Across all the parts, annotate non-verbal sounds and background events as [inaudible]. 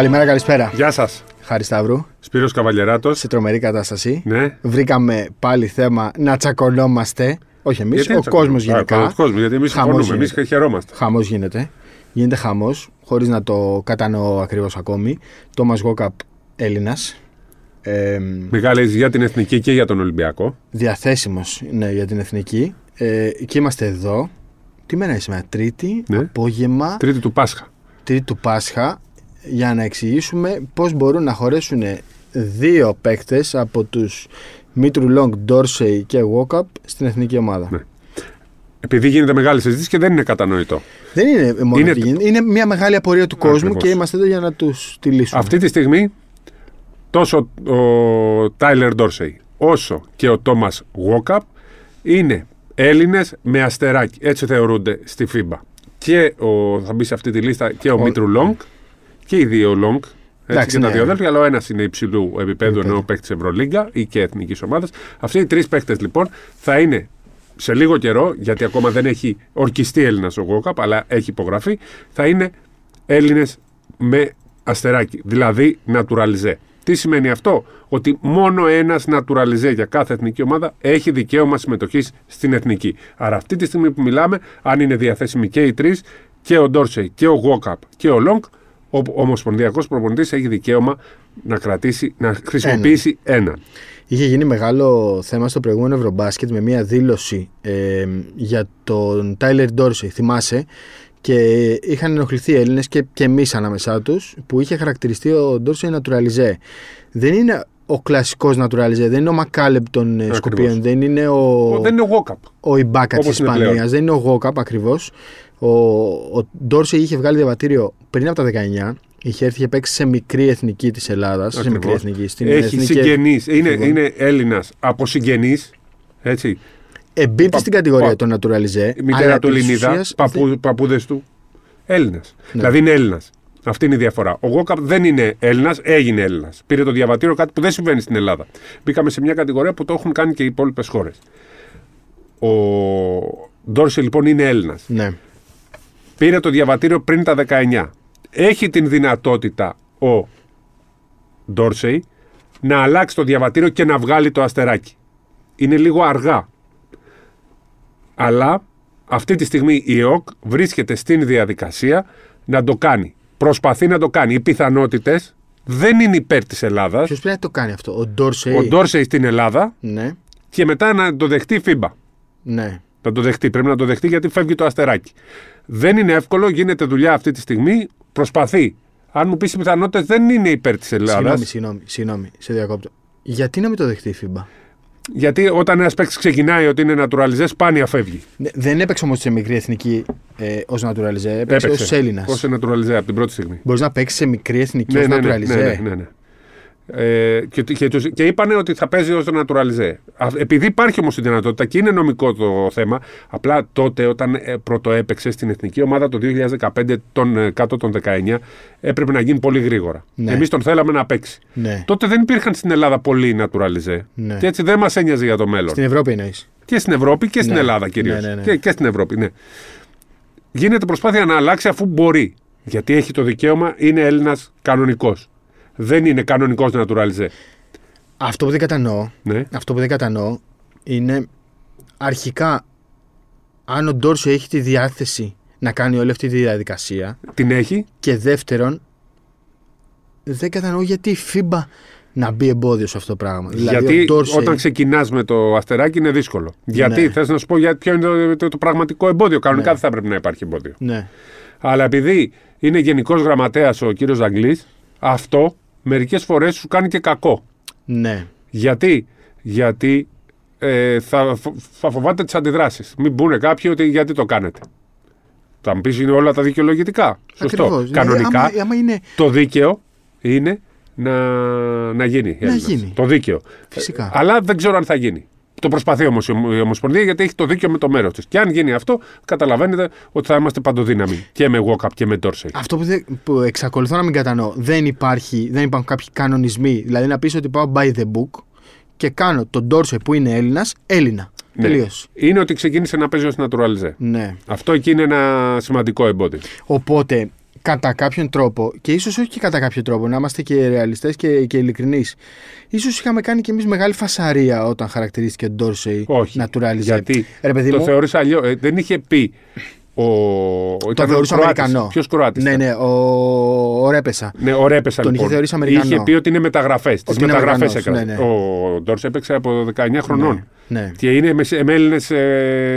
Καλημέρα, καλησπέρα. Γεια σας. Χάρη Σταύρου. Σπύρος Καβαλιεράτος. Σε τρομερή κατάσταση. Ναι. Βρήκαμε πάλι θέμα να τσακωνόμαστε. Όχι εμείς, Γιατί ο έτσι κόσμος ακόμα; γενικά. Α, Ο κόσμος, γιατί εμείς Χαμός συμφωνούμε. Εμείς γίνεται. χαιρόμαστε. Χαμός γίνεται. Γίνεται χαμός, χωρίς να το κατανοώ ακριβώς ακόμη. Τόμας Γόκαπ, Έλληνας. Ε, Μεγάλη για την εθνική και για τον Ολυμπιακό. Διαθέσιμος ναι, για την εθνική. Ε, και είμαστε εδώ. Τι μέρα είναι σήμερα, Τρίτη, Ναι. απόγευμα, Τρίτη του Πάσχα. Τρίτη του Πάσχα, για να εξηγήσουμε πώς μπορούν να χωρέσουν δύο παίκτες από τους Μήτρου Λόγκ, Ντόρσεϊ και Βόκαπ στην εθνική ομάδα. Ναι. Επειδή γίνεται μεγάλη συζήτηση και δεν είναι κατανοητό. Δεν είναι μόνο Είναι- ότι γίνεται, είναι μια μεγάλη απορία του κόσμου Ακριβώς. και είμαστε εδώ για να τους τη λύσουμε. Αυτή τη στιγμή τόσο ο Τάιλερ Ντόρσεϊ όσο και ο Τόμας Γουόκαπ είναι Έλληνες με αστεράκι. Έτσι θεωρούνται στη FIBA. Και ο, θα μπει σε αυτή τη λίστα και ο, Ο- Μήτρου-Λονγκ και οι δύο Λονγκ. Έτσι Εντάξει, και τα ναι. δύο αδέλφια, αλλά ο ένας είναι υψηλού επίπεδου ενώ παίκτης Ευρωλίγκα ή και εθνικής ομάδας. Αυτοί οι τρεις παίκτες λοιπόν θα είναι σε λίγο καιρό, γιατί ακόμα δεν έχει ορκιστεί Έλληνας ο Γουόκαπ, αλλά έχει υπογραφεί, θα είναι Έλληνες με αστεράκι, δηλαδή naturalisé. Τι σημαίνει αυτό, ότι μόνο ένας naturalisé για κάθε εθνική ομάδα έχει δικαίωμα συμμετοχής στην εθνική. Άρα, αυτή τη στιγμή που μιλάμε, αν είναι διαθέσιμοι και οι τρεις, και ο Ντόρσεϊ και ο Γουόκαπ και ο Λόγκ, ο ομοσπονδιακός προπονητής έχει δικαίωμα να κρατήσει, να χρησιμοποιήσει έναν. Είχε γίνει μεγάλο θέμα στο προηγούμενο Ευρωμπάσκετ με μια δήλωση ε, για τον Τάιλερ Ντόρσεϊ, θυμάσαι, και είχαν ενοχληθεί οι Έλληνες και, και εμείς ανάμεσά τους που είχε χαρακτηριστεί ο Ντόρσεϊ naturalize. Δεν είναι ο κλασικός naturalize, δεν είναι ο Μακάλεπ των ε, Σκοπίων, δεν είναι ο, Ο, δεν είναι ο Γουόκαπ. ο Ιμπάκα της Όπως είναι Ισπανίας, πλέον. δεν είναι ο Γόκαπ ακριβώς. Ο, ο Ντόρσεϊ είχε βγάλει διαβατήριο πριν από τα 19. Είχε έρθει και παίξει σε μικρή εθνική της Ελλάδας. Σε μικρή Ακριβώς. εθνική. Στην Έχει εθνική... συγγενείς. Είναι, Λοιπόν. είναι Έλληνας από συγγενείς. Έτσι. Εμπίπτει Πα- στην κατηγορία πα- των naturalize. Η μητέρα αλλά του επί της Ελληνίδα, ουσίας παππού, παππούδες του. Έλληνας. Ναι. Δηλαδή είναι Έλληνας. Αυτή είναι η διαφορά. Ο Γόκαπ δεν είναι Έλληνας, έγινε Έλληνας. Πήρε το διαβατήριο, κάτι που δεν συμβαίνει στην Ελλάδα. Μπήκαμε σε μια κατηγορία που το έχουν κάνει και οι υπόλοιπες χώρες. Ο Ντόρσε λοιπόν είναι Έλληνας. Ναι. Πήρε το διαβατήριο πριν τα 19. Έχει την δυνατότητα ο Ντόρσεϊ να αλλάξει το διαβατήριο και να βγάλει το αστεράκι. Είναι λίγο αργά. Αλλά αυτή τη στιγμή η ΕΟΚ βρίσκεται στην διαδικασία να το κάνει. Προσπαθεί να το κάνει. Οι πιθανότητες δεν είναι υπέρ της Ελλάδας. Ποιος πρέπει να το κάνει αυτό, ο Ντόρσεϊ; Ο Ντόρσεϊ στην Ελλάδα Ναι. και μετά να το δεχτεί η FIBA. ναι. Να το δεχτεί. Πρέπει να το δεχτεί γιατί φεύγει το αστεράκι. Δεν είναι εύκολο, γίνεται δουλειά αυτή τη στιγμή. Προσπαθεί. Αν μου πεις οι πιθανότητες δεν είναι υπέρ της Ελλάδας. Συγγνώμη, συγγνώμη, συγγνώμη, σε διακόπτω. Γιατί να μην το δεχτεί η FIBA. Γιατί όταν ένας παίκτης ξεκινάει ότι είναι naturalize, σπάνια φεύγει. Ναι, Δεν έπαιξε όμως σε μικρή εθνική ε, ως naturalize. Έπαιξε ως Έλληνας. Ω naturalize από την πρώτη στιγμή. Μπορείς να παίξεις σε μικρή εθνική Ναι, ως ναι, ναι, naturalize. ναι, ναι, ναι, ναι. Ε, και, και, τους- και είπανε ότι θα παίζει ως naturalize. Α, Επειδή υπάρχει όμως η δυνατότητα και είναι νομικό το θέμα, απλά τότε όταν ε, πρωτοέπαιξε στην εθνική ομάδα το 2015, τον, ε, κάτω των 19, έπρεπε να γίνει πολύ γρήγορα. Ναι. Εμείς τον θέλαμε να παίξει. Ναι. Τότε δεν υπήρχαν στην Ελλάδα πολλοί naturalize. Ναι. Και έτσι δεν μας ένοιαζε για το μέλλον. Στην Ευρώπη εννοείς. Και στην Ευρώπη και στην Ναι. Ελλάδα κυρίως. Ναι, ναι, ναι. Και, και στην Ευρώπη, ναι. Γίνεται προσπάθεια να αλλάξει αφού μπορεί. Γιατί έχει το δικαίωμα, είναι Έλληνας κανονικός. Δεν είναι κανονικός naturalize. Αυτό που δεν κατανοώ, Ναι. αυτό που δεν κατανοώ είναι αρχικά αν ο Ντόρσο έχει τη διάθεση να κάνει όλη αυτή τη διαδικασία Την έχει. και δεύτερον δεν κατανοώ γιατί η FIBA να μπει εμπόδιος σε αυτό το πράγμα. Δηλαδή, γιατί ο Dorsey- όταν ξεκινάς με το αστεράκι είναι δύσκολο. Γιατί Ναι. θες να σου πω για ποιο είναι το, το, το πραγματικό εμπόδιο. Κανονικά Ναι. δεν θα πρέπει να υπάρχει εμπόδιο. Ναι. Αλλά επειδή είναι γενικός γραμματέας ο κύριος Ζαγκλή, αυτό μερικές φορές σου κάνει και κακό. Ναι. Γιατί, γιατί ε, θα, φο- θα φοβάται τις αντιδράσεις. Μην πούνε κάποιοι ότι γιατί το κάνετε. Θα μου πεις είναι όλα τα δικαιολογητικά. Σωστό. Ακριβώς. Δηλαδή, Κανονικά άμα, άμα είναι. το δίκαιο είναι να, να γίνει. η Έλληνας. γίνει. Το δίκαιο. Φυσικά. Ε, αλλά δεν ξέρω αν θα γίνει. Το προσπαθεί όμως η Ομοσπονδία γιατί έχει το δίκαιο με το μέρος της. Και αν γίνει αυτό, καταλαβαίνετε ότι θα είμαστε παντοδύναμοι. Και με Walkup και με Dorsey. Αυτό που, δεν- που εξακολουθώ να μην κατανοώ, δεν, υπάρχει, δεν υπάρχουν κάποιοι κανονισμοί. Δηλαδή να πεις ότι πάω by the book και κάνω τον Ντόρσε που είναι Έλληνας, Έλληνα. Ναι. Τελείωσε. Είναι ότι ξεκίνησε να παίζει ως naturalize. Ναι. Αυτό εκεί είναι ένα σημαντικό εμπόδιο. Οπότε κατά κάποιον τρόπο, και ίσως όχι και κατά κάποιο τρόπο, να είμαστε και ρεαλιστές και, και ειλικρινείς, ίσως είχαμε κάνει κι εμείς μεγάλη φασαρία όταν χαρακτηρίστηκε ο Ντόρσεϊ Όχι. naturalize. Γιατί Ρε, παιδί το μου, θεώρησα αλλιώ. δεν είχε πει. Ο... το θεωρούσα Αμερικανό. Ποιος Κροάτης. Ναι, ναι, ο, ο Ρέπεσα. Ναι, ο Ρέπεσα Τον λοιπόν. είχε θεωρήσει Αμερικανό. Είχε πει ότι είναι μεταγραφές. Τις Ότι είναι μεταγραφές Αμερικανός, έκανε. ναι, ναι. Ο Ντόρσε έπαιξε από 19 χρονών. Ναι. Και είναι με, με Έλληνες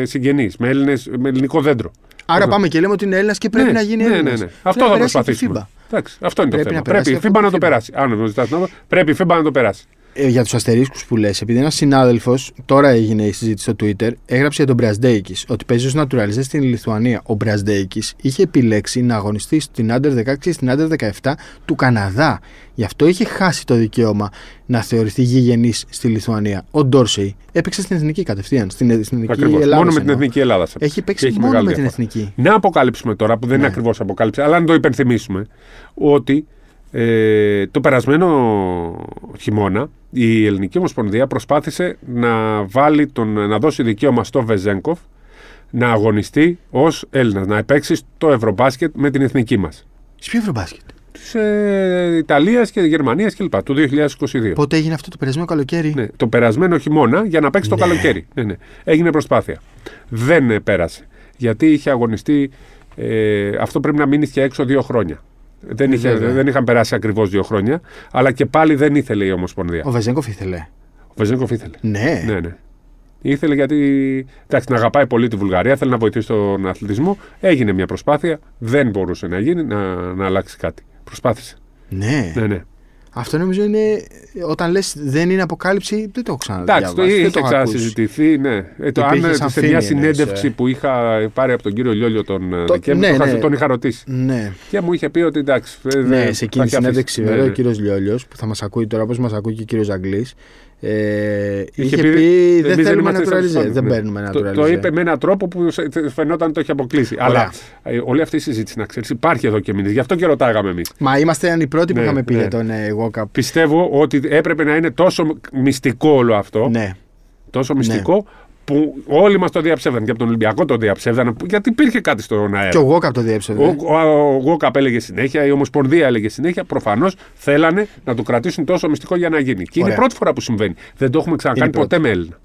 συγγενείς, με, Έλληνες, με ελληνικό δέντρο. Άρα πάμε και λέμε ότι είναι Έλληνας και πρέπει ναι, να γίνει ναι, ναι, Έλληνας. ναι. Πρέπει Αυτό να θα περάσει από τη προσπαθήσουμε. FIBA. Εντάξει, αυτό είναι Πρέπει το να θέμα. περάσει Πρέπει η από FIBA τη να το FIBA. περάσει. Αν μου ζητάς να πρέπει η FIBA να το περάσει. Ε, για τους αστερίσκους που λες, επειδή ένας συνάδελφος, τώρα έγινε η συζήτηση στο Twitter, έγραψε για τον Μπραζντέικη ότι παίζει ως naturalize στην Λιθουανία. Ο Μπραζντέικη είχε επιλέξει να αγωνιστεί στην Under 16 και στην Under 17 του Καναδά. Γι' αυτό είχε χάσει το δικαίωμα να θεωρηθεί γηγενής στη Λιθουανία. Ο Ντόρσεϊ έπαιξε στην εθνική κατευθείαν. Στην, στην εθνική Ακριβώς. Ελλάδα. Μόνο με την εθνική Ελλάδα. σε- Έχει παίξει και έχει μόνο μεγάλη με την διαφορά. εθνική. Να αποκαλύψουμε τώρα, που δεν είναι Ναι. ακριβώς αποκάλυψη, αλλά να το υπενθυμίσουμε, ότι ε, το περασμένο χειμώνα η Ελληνική Ομοσπονδία προσπάθησε να, βάλει τον, να δώσει δικαίωμα στο Βεζέγκοφ να αγωνιστεί ως Έλληνας, να παίξει στο Ευρωμπάσκετ με την εθνική μας. Σε ποιο Ευρωμπάσκετ; Τη ε, Ιταλίας και Γερμανίας κλπ. του 2022. Πότε έγινε αυτό το περασμένο καλοκαίρι; Ναι, το περασμένο χειμώνα για να παίξει το Ναι. καλοκαίρι. Ναι, ναι. Έγινε προσπάθεια. Δεν ε, πέρασε. Γιατί είχε αγωνιστεί. Ε, αυτό πρέπει να μείνει και έξω δύο χρόνια. Δεν, είχε, Βέβαια. δεν είχαν περάσει ακριβώς δύο χρόνια, αλλά και πάλι δεν ήθελε η Ομοσπονδία. Ο Βεζέγκοφ ήθελε. Ο Βεζέγκοφ ήθελε. Ναι. Ναι, ναι. Ήθελε γιατί. Εντάξει, να αγαπάει πολύ τη Βουλγαρία, θέλει να βοηθήσει τον αθλητισμό. Έγινε μια προσπάθεια. Δεν μπορούσε να γίνει, να, να αλλάξει κάτι. Προσπάθησε. ναι. Ναι, ναι. Αυτό νομίζω είναι. Όταν λες δεν είναι αποκάλυψη, δεν το έχω ξαναδεί. Εντάξει, το είχε ξανασυζητηθεί. Ναι. Ε, το, αν, Υπήρχε ε, σαν σε μια φήμη, εννοείς, συνέντευξη ε. που είχα πάρει από τον κύριο Λιόλιο τον ε, Το- Δεκέμβριο, ναι, το είχα- ναι. τον είχα ρωτήσει. Ναι. Και μου είχε πει ότι εντάξει. ε, Ναι, δεν- σε εκείνη θα τη έχει συνέντευξη, αφήσει. βέβαια, Ναι, ο κύριος Λιόλιος, που θα μας ακούει τώρα όπως μας ακούει και ο κύριος Ζαγκλή, ε, είχε, πει, πει, «Εμείς δεν δεν θέλουμε είμαστε naturalize. satisfied». Δεν Ναι. παίρνουμε Το, naturalize. το είπε με έναν τρόπο που σε- τε- φαινόταν ότι το είχε αποκλείσει. Αλλά ε, όλη αυτή η συζήτηση, να ξέρεις, υπάρχει εδώ και μήνες. Γι' αυτό και ρωτάγαμε εμείς. Μα είμαστε οι πρώτοι που Ναι, είχαμε πει ναι. για τον ε, Walkup. Πιστεύω ότι έπρεπε να είναι τόσο μυστικό όλο αυτό. Ναι. Τόσο μυστικό που όλοι μας το διαψεύδαν. Και από τον Ολυμπιακό το διαψεύδαν. Γιατί υπήρχε κάτι στον αέρα. Και ο Walkup το διέψευε. Ο, ο, ο Γόκαπ έλεγε συνέχεια, η Ομοσπονδία έλεγε συνέχεια. Προφανώς θέλανε να το κρατήσουν τόσο μυστικό για να γίνει. Και είναι η Ωραία. πρώτη φορά που συμβαίνει. Δεν το έχουμε ξανακάνει Είναι η ποτέ με Έλληνα.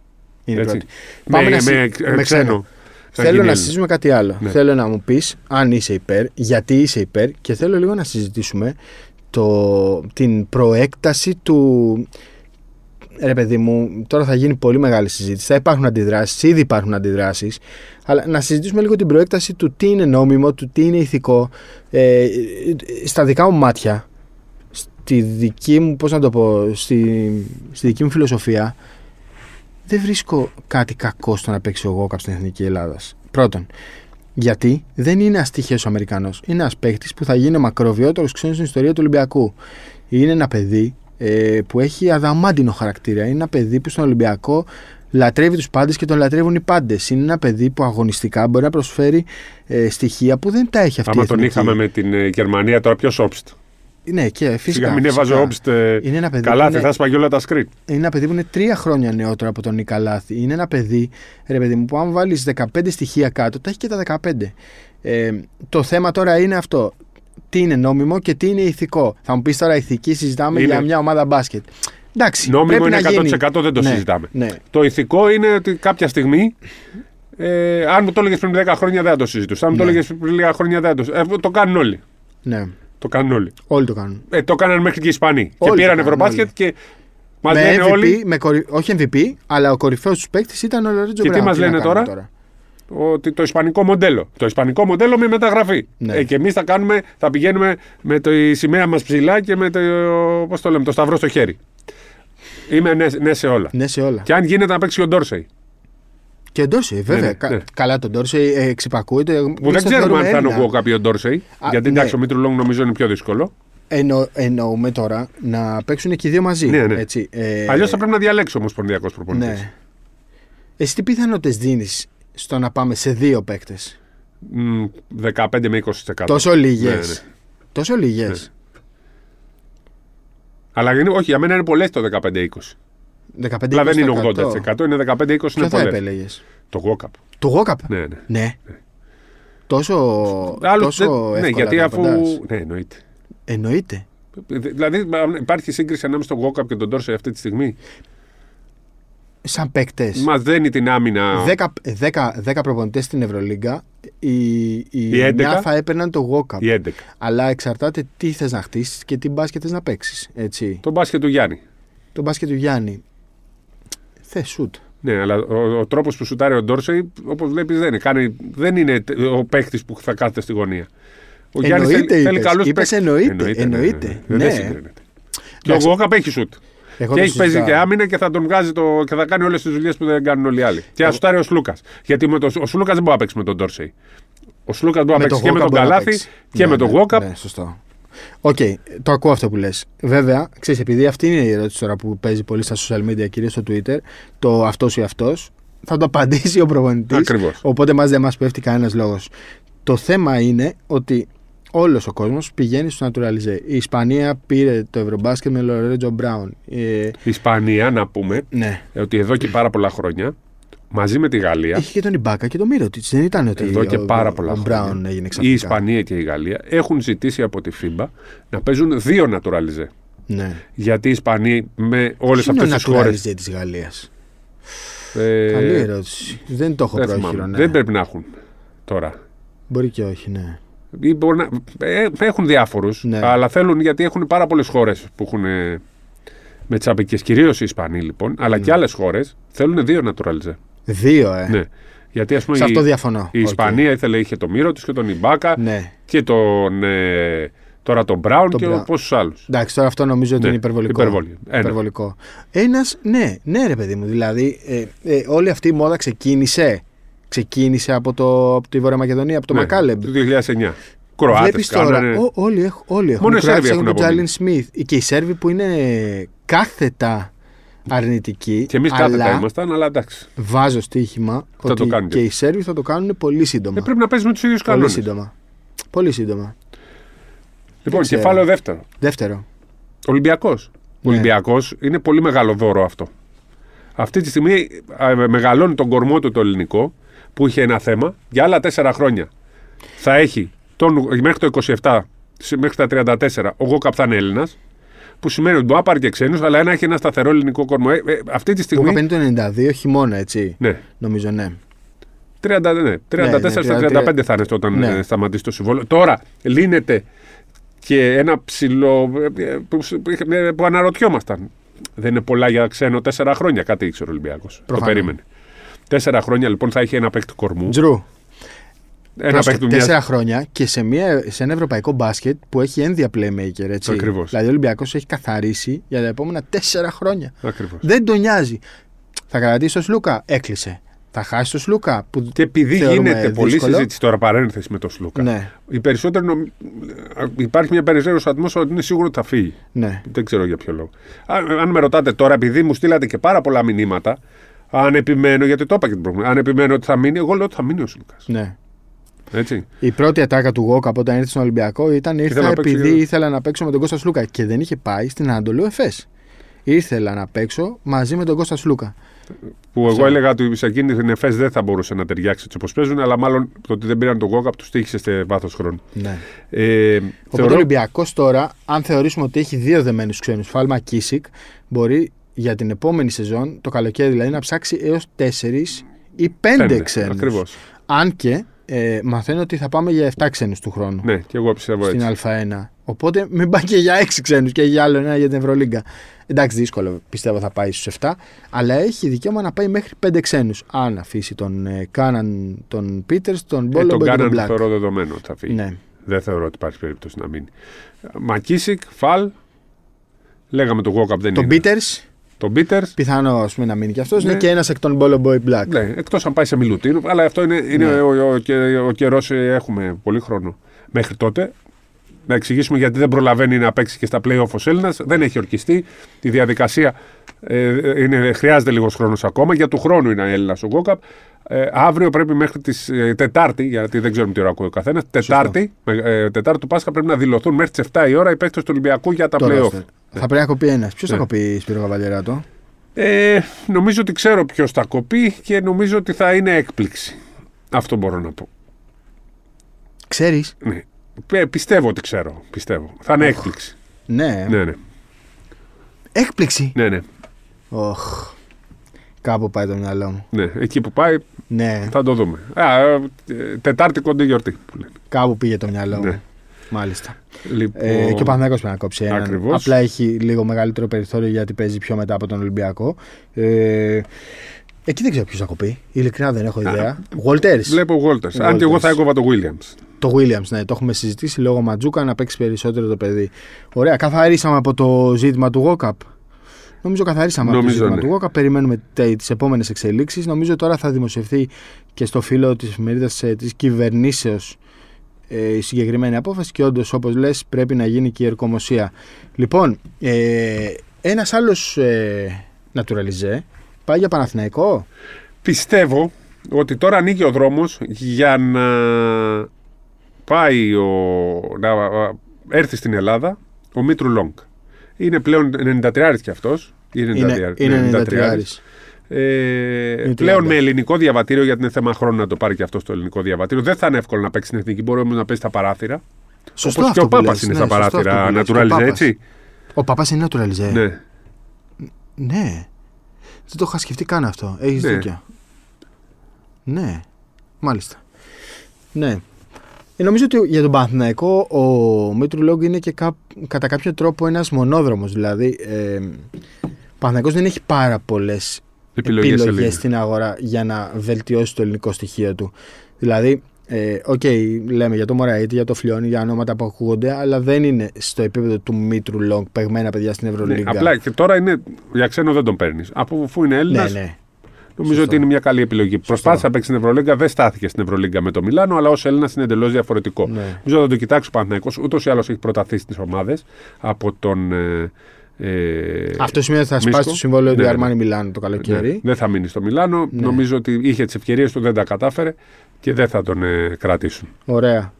Είναι η Έτσι. πρώτη. Με, Πάμε να με, συ- με με ξένο. ξένο. να Θέλω γίνει να Έλληνα. συζητήσουμε κάτι άλλο. Ναι. Θέλω να μου πεις αν είσαι υπέρ, γιατί είσαι υπέρ και θέλω λίγο να συζητήσουμε το, την προέκταση του. Ρε παιδί μου, τώρα θα γίνει πολύ μεγάλη συζήτηση. Θα υπάρχουν αντιδράσεις, ήδη υπάρχουν αντιδράσεις. Αλλά να συζητήσουμε λίγο την προέκταση του τι είναι νόμιμο, του τι είναι ηθικό. Ε, στα δικά μου μάτια, στη δική μου, πώς να το πω, στη, στη δική μου φιλοσοφία, δεν βρίσκω κάτι κακό στο να παίξει ο Γόκαπ στην Εθνική Ελλάδας. Πρώτον, γιατί δεν είναι αστυχαίο Αμερικανός. Είναι ένας παίκτης που θα γίνει ο μακροβιότερος ξένος στην ιστορία του Ολυμπιακού. Είναι ένα παιδί ε, που έχει αδαμάντινο χαρακτήρα. Είναι ένα παιδί που στον Ολυμπιακό λατρεύει τους πάντες και τον λατρεύουν οι πάντες. Είναι ένα παιδί που αγωνιστικά μπορεί να προσφέρει ε, στοιχεία που δεν τα έχει αυτή Άμα η τον εθνική. είχαμε με την ε, Γερμανία, τώρα ποιος όψτ. Ναι, και φυσικά. Σιγά μην φυσικά. έβαζε όψτ. ε, Είναι ένα παιδί Καλά, που δεν είναι- θα σπαγεί όλα τα screen. είναι ένα παιδί που είναι τρία χρόνια νεότερο από τον Νικαλάθη. Είναι ένα παιδί, ρε παιδί μου, που αν βάλεις 15 στοιχεία κάτω, τα έχει και τα 15. Ε, το θέμα τώρα είναι αυτό. Τι είναι νόμιμο και τι είναι ηθικό. Θα μου πεις τώρα ηθική, συζητάμε Είναι- για μια ομάδα μπάσκετ. Εντάξει, Νόμιμο πρέπει είναι να γίνει. 100% δεν το Ναι, συζητάμε. Ναι. Το ηθικό είναι ότι κάποια στιγμή. Ε, αν μου το έλεγες πριν 10 χρόνια δεν θα το συζητούσα. Αν μου το Ναι. έλεγες πριν λίγα χρόνια δεν θα το συζητούσα. Ε, το κάνουν όλοι. ναι. Το κάνουν όλοι. Όλοι το κάνουν. Ε, το κάνανε μέχρι και οι Ισπανοί. Όλοι και το πήραν κάνουν, Ευρωμπάσκετ όλοι. και μα με λένε MVP, όλοι με κορυ... όχι MVP, αλλά ο κορυφαίος τους παίκτης ήταν ο Λορίτζο Και τι Μπράουν. μας να λένε κάνουμε τώρα; Ότι το ισπανικό μοντέλο. Το ισπανικό μοντέλο με μεταγραφή. Ναι. Ε, και εμείς θα, κάνουμε, θα πηγαίνουμε με το, η σημαία μας ψηλά και με το, πώς το, λέμε, το σταυρό στο χέρι. Είμαι ναι, ναι σε όλα. Ναι, σε όλα. Και αν γίνεται να παίξει ο Ντόρσεϊ. Και ο Ντόρσεϊ, βέβαια. ναι, Κα- ναι. Καλά, τον Ντόρσεϊ ε, εξυπακούεται. Που Εμείς δεν τον ξέρουμε αν θεωρούμε θα είναι ο Έλληνα. Γουόκαπ ή ο Ντόρσεϊ. Α, Γιατί ναι. εντάξει, ο Μήτρου Λόγκ νομίζω είναι πιο δύσκολο. Εννο, εννοούμε τώρα να παίξουν και οι δύο μαζί. Ναι, ναι. Έτσι, ε, Αλλιώς θα πρέπει να διαλέξει ο Ομοσπονδιακός προπονητής. Ναι. Εσύ τι πιθανότητες δίνεις στο να πάμε σε δύο παίκτες. 15 με 20%. Τόσο λίγες. Ναι, ναι. Τόσο λίγες. Ναι. Αλλά είναι, όχι, για μένα είναι πολλές το 15-20. 15 Αλλά δεν είναι 80%, είναι 15-20 Ποιο είναι θα πολλές. επέλεγες; Το Γουόκαπ. Το Γόκαπ. Ναι, ναι. Ναι. Τόσο, Άλλους τόσο δεν- εύκολα ναι, γιατί τα αφού. απαντάς. Ναι, εννοείται. Εννοείται. Δηλαδή υπάρχει σύγκριση ανάμεσα στον Γόκαπ και τον Ντόρσεϊ αυτή τη στιγμή; Σαν παίκτες. Μας δένει την άμυνα. 10, 10, 10 προπονητές στην Ευρωλίγκα, οι, οι, Οι 11. 9 θα έπαιρναν το walk-up. Οι 11. Αλλά εξαρτάται τι θες να χτίσεις και τι μπάσκετ θες να παίξεις. Έτσι. Το μπάσκετ του Γιάννη. Το μπάσκετ του Γιάννη. Θε σουτ. Ναι, αλλά ο, ο τρόπος που σουτάρει ο Ντόρσεϊ, όπως βλέπεις, δεν είναι. Κάνει, δεν είναι τε- ο παίκτης που θα κάθεται στη γωνία. Ο Γιάννης Εννοείται θέλει, θέλει είπες. καλούς Είπες παίκτες. εννοείται, εννοείται. ναι, Ναι. Δεν συγκρίνεται. Και ο Εντάξει. Γουόκαπ έχει σουτ. Εγώ και το έχει παίζει συζητάω. και άμυνα και θα τον βγάζει το, και θα κάνει όλες τις δουλειές που δεν κάνουν όλοι οι άλλοι. Και θα σουτάρει ο Σλούκας. Γιατί με το, ο Σλούκας δεν μπορεί να παίξει με τον Ντόρσεϊ. Ο Σλούκας μπορεί να παίξει και με Walkup τον μπορεί να Καλάθι παίξει. και Ναι, με τον ναι, Γόκαπ. Ναι, σωστό. Οκ, το ακούω αυτό που λες. Βέβαια, ξέρεις, επειδή αυτή είναι η ερώτηση τώρα που παίζει πολύ στα social media, κυρίως στο Twitter, το αυτός ή αυτός, θα το απαντήσει ο προπονητής. Ακριβώς. Οπότε μα δεν μας πέφτει κανένας λόγος. Το θέμα είναι ότι όλος ο κόσμος πηγαίνει στο Naturalize. Η Ισπανία πήρε το Ευρωμπάσκετ με Λορέτζο Μπράουν. Ε, Η Ισπανία, να πούμε, ναι. ότι εδώ και πάρα πολλά χρόνια, μαζί με τη Γαλλία, Είχε και τον Ιμπάκα και τον Μύρωτιτ. Δεν ήταν ότι εδώ και ο, πάρα πολλά ο χρόνια, Μπράουν έγινε η ξαφνικά. Ισπανία και η Γαλλία έχουν ζητήσει από τη FIBA να παίζουν δύο naturalize. Ναι. Γιατί οι Ισπανοί με όλες Ποιο είναι αυτές ο τις χώρε. Naturalize της Γαλλίας; Καλή ερώτηση. Δεν το έχω δεν, πρόχειρο. θυμάμαι. Ναι. δεν πρέπει να έχουν τώρα. Μπορεί και όχι, ναι. Ή μπορεί να, ε, έχουν διάφορους, Ναι. αλλά θέλουν γιατί έχουν πάρα πολλές χώρες που έχουν ε, με τσαπικέ. Κυρίως οι Ισπανοί λοιπόν, αλλά Ναι. και άλλες χώρες θέλουν δύο naturalisé. Δύο, ε. Ναι. Γιατί ας πούμε Σε η, αυτό διαφωνώ. η Οκ. Ισπανία ήθελε, είχε το Μίροτιτς και τον Ιμπάκα Ναι. και τον, ε, τώρα τον Μπράουν Τον και Μπράουν. πόσους άλλους. Εντάξει, τώρα αυτό νομίζω ότι Ναι, είναι υπερβολικό. υπερβολή. Ένα. υπερβολικό. Ένας, ναι, ναι, ρε παιδί μου. Δηλαδή, ε, ε, όλη αυτή η μόδα ξεκίνησε. Ξεκίνησε από, το, από τη Βόρεια Μακεδονία, από το Ναι, Μακάλεμπ. Το 2009. Κροάτες Βλέπεις τώρα, κάνανε. ό, όλοι, έχ, όλοι έχουν. Μόνο οι Κροάτες Σέρβοι έχουν τον απομείνει. Τζάλιν Σμιθ. Και οι Σέρβοι που είναι κάθετα αρνητικοί. Και εμείς αλλά κάθετα ήμασταν, αλλά εντάξει. Βάζω στοίχημα το ότι κάνουν και και οι Σέρβοι θα το κάνουν πολύ σύντομα. Ε, πρέπει να παίζει με τους ίδιους πολύ κανόνες. σύντομα. Πολύ σύντομα. Λοιπόν, ξέρω. κεφάλαιο δεύτερο. Δεύτερο. Ολυμπιακός. Ναι. Ολυμπιακός είναι πολύ μεγάλο δώρο αυτό. Αυτή τη στιγμή α, μεγαλώνει τον κορμό του το ελληνικό που είχε ένα θέμα για άλλα τέσσερα χρόνια. Θα έχει τον, μέχρι το 27, σε- μέχρι τα 34, ο Γόκαπ θα είναι Έλληνας. Που σημαίνει ότι μπορεί να πάρει και ξένους, αλλά να έχει ένα σταθερό ελληνικό κορμό. Ε, ε, αυτή τη Που στιγμή. είχα το 92 χειμώνα, έτσι. Ναι, Νομίζω, ναι. 30, ναι, 34 ναι, στα 35 θα είναι όταν Ναι. ε, σταματήσει το συμβόλαιο. Τώρα λύνεται και ένα ψηλό ε, ε, που, που, που αναρωτιόμασταν. Δεν είναι πολλά για ξένο τέσσερα χρόνια, κάτι ήξερε ο Ολυμπιακός. Το Προφανώς. περίμενε. Τέσσερα χρόνια λοιπόν θα έχει ένα παίκτη κορμού. Τζρου. Ένα Πρόσεχε, παίκτη μιας- Τέσσερα χρόνια και σε, μια, σε ένα ευρωπαϊκό μπάσκετ που έχει ένδια playmaker. Έτσι. Ακριβώς. Δηλαδή ο Ολυμπιακός έχει καθαρίσει για τα επόμενα τέσσερα χρόνια. Ακριβώς. Δεν τον νοιάζει. Θα κρατήσει το Σλούκα, έκλεισε. Θα χάσει το Σλούκα. Που... Και επειδή θεωρούμε γίνεται πολλή δύσκολο. συζήτηση τώρα παρένθεση με τον Σλούκα, Ναι, οι περισσότεροι νομ- υπάρχει μια περισσότερο ατμόσφαιρα ότι είναι σίγουρο ότι θα φύγει. ναι. Δεν ξέρω για ποιο λόγο. Αν, αν με ρωτάτε τώρα, επειδή μου στείλατε και πάρα πολλά μηνύματα, αν επιμένω, γιατί το είπα και την προηγούμενη, αν επιμένω ότι θα μείνει, εγώ λέω ότι θα μείνει ο Σλούκα. ναι. Έτσι. Η πρώτη ατάκα του Γόκα όταν ήρθε στον Ολυμπιακό ήταν ήρθα Ήθελα να παίξω επειδή για- ήθελα να παίξω με τον Κώστας Σλούκα και δεν είχε πάει στην Ανατολού Εφές. Ήθελα να παίξω μαζί με τον Κώστας Σλούκα. Που εγώ Ξέρω. έλεγα ότι σε εκείνη την ΕΦΕΣ δεν θα μπορούσε να ταιριάξει έτσι όπως παίζουν, αλλά μάλλον το ότι δεν πήραν τον Γκόκαπ τους τύχησε σε βάθος χρόνου. Ναι. Ε, Οπότε ο θεωρώ, Ολυμπιακός τώρα, αν θεωρήσουμε ότι έχει δύο δεμένους ξένους, Φάλμα Κίσικ, μπορεί για την επόμενη σεζόν, το καλοκαίρι δηλαδή, να ψάξει έως τέσσερις ή πέντε πέντε, ξένους. ακριβώς. Αν και ε, μαθαίνω ότι θα πάμε για 7 ξένους του χρόνου Ναι, και εγώ πιστεύω στην έτσι. Α1. Οπότε μην πάει και για 6 ξένους και για άλλο ένα για την Ευρωλίγκα. Εντάξει, δύσκολο πιστεύω θα πάει στους 7. Αλλά έχει δικαίωμα να πάει μέχρι 5 ξένους. Αν αφήσει τον ε, Κάναν, τον Πίτερς, τον Ε, Μπόλομπο τον και τον κάναν Μπλακ. θεωρώ δεδομένο ότι θα φύγει. Ναι. Δεν θεωρώ ότι υπάρχει περίπτωση να μείνει. Μακίσικ, Φαλ. Λέγαμε τον Γκόκαπ δεν Τον είναι. Πίτερς, Τον Πίτερ. πιθανό ας πούμε, να μείνει και αυτός. Ναι. Είναι και ένας εκ των Μπόλομπο Μπλακ. Ναι, εκτός αν πάει σε Μιλουτίνο. Αλλά αυτό είναι, είναι Ναι. ο, ο, ο, ο καιρός. Έχουμε πολύ χρόνο μέχρι τότε. Να εξηγήσουμε γιατί δεν προλαβαίνει να παίξει και στα playoff ο Έλληνας. Δεν έχει ορκιστεί. Η διαδικασία ε, είναι, χρειάζεται λίγος χρόνος ακόμα. Για του χρόνου είναι Έλληνας ο Γκόκαπ. Ε, αύριο πρέπει μέχρι τη ε, Τετάρτη, γιατί δεν ξέρουμε τι ώρα ακούει ο καθένας. Τετάρτη, με- ε, Τετάρτη του Πάσχα πρέπει να δηλωθούν μέχρι τις 7 η ώρα οι παίκτες του Ολυμπιακού για τα Το playoff. roster. Θα πρέπει να κοπεί ένας. Ποιος Ναι. θα κοπεί Σπύρο Καβαλιεράτο; Ε, νομίζω ότι ξέρω ποιος θα κοπεί και νομίζω ότι θα είναι έκπληξη. Αυτό μπορώ να πω. Ξέρεις; Ναι. Ε, πιστεύω ότι ξέρω. Πιστεύω. Θα είναι έκπληξη. Ναι. Ναι, ναι. Έκπληξη; ναι, ναι. Οχ. Κάπου πάει το μυαλό μου. ναι. Εκεί που πάει Ναι. θα το δούμε. Α, ε, τετάρτη κοντή γιορτή που λένε. Κάπου πήγε το μυαλό μου. Ναι. Μάλιστα. Λοιπόν, Ε, και ο Παναθηναϊκός πρέπει να κόψει έναν. Ακριβώς. Απλά έχει λίγο μεγαλύτερο περιθώριο γιατί παίζει πιο μετά από τον Ολυμπιακό. Ε, εκεί δεν ξέρω ποιος θα κοπεί. Ειλικρινά δεν έχω ιδέα. Walters. Βλέπω Walters. Αν και εγώ θα Walters. έκοβα το Williams. Το Williams, ναι, το έχουμε συζητήσει λόγω Ματζούκα να παίξει περισσότερο το παιδί. Ωραία, καθαρίσαμε από το ζήτημα του Walkup. Νομίζω καθαρίσαμε από το Νομίζω, ζήτημα ναι. του Walkup. Περιμένουμε τις επόμενες εξελίξεις. Νομίζω τώρα θα δημοσιευθεί και στο φύλλο της εφημερίδας της κυβερνήσεως ε, η συγκεκριμένη απόφαση και όντως, όπως λες, πρέπει να γίνει και η ερκομοσία. Λοιπόν, ε, ένας άλλος ε, naturalizé πάει για Παναθηναϊκό; Πιστεύω ότι τώρα ανοίγει ο δρόμος για να πάει ο, να έρθει στην Ελλάδα ο Μήτρου Λόγκ. Είναι πλέον 93 κι αυτός. Είναι 93. Είναι, είναι 93. Ε, 30. πλέον με ελληνικό διαβατήριο, γιατί είναι θέμα χρόνου να το πάρει και αυτός στο ελληνικό διαβατήριο. Δεν θα είναι εύκολο να παίξει στην εθνική. Μπορεί όμως να παίζει στα παράθυρα. Σωστό Όπως και αυτό ο που Πάπας λες. είναι Ναι, στα σωστό αυτό παράθυρα. που λες. Ο Naturalize, Πάπας. έτσι. Ο παπά είναι naturalizé. Ναι. Ναι. Δεν το είχα σκεφτεί καν αυτό. Έχεις Ναι. δίκιο. Ναι. Μάλιστα. Ναι. Ε, νομίζω ότι για τον Παναθηναϊκό ο Μήτρου Λόγκ είναι και κά- κατά κάποιο τρόπο ένας μονόδρομος. Δηλαδή, ε, ο Παναθηναϊκός δεν έχει πάρα πολλές Επιλογές, επιλογές Ελλήνες. στην αγορά για να βελτιώσει το ελληνικό στοιχείο του. Δηλαδή, ε, οκ, λέμε για το Μωραΐτη, για το Φλιώνη, για ονόματα που ακούγονται, αλλά δεν είναι στο επίπεδο του Μήτρου-Λονγκ, παιγμένα παιδιά στην Ναι, Ευρωλίγκα. απλά και τώρα είναι για ξένο δεν τον παίρνεις. Αφού είναι Έλληνας, ναι, ναι. Νομίζω Σωστό. ότι είναι μια καλή επιλογή. Προσπάθησε να παίξει στην Ευρωλίγκα, δεν στάθηκε στην Ευρωλίγκα με το Μιλάνο, αλλά ως Έλληνας είναι εντελώς διαφορετικό. Ναι. Νομίζω θα το κοιτάξει ο Παναθηναϊκός. Ούτως ή άλλως έχει προταθεί στις ομάδες από τον. Ε, ε, Αυτό σημαίνει ότι θα Μίσκο. σπάσει το συμβόλαιο του Ναι, ναι. Αρμάνι Μιλάνο το ναι, καλοκαίρι. δεν θα μείνει στο Μιλάνο. Ναι. Νομίζω ότι είχε τις ευκαιρίες του, δεν τα κατάφερε και δεν θα τον ε, κρατήσουν. Ωραία.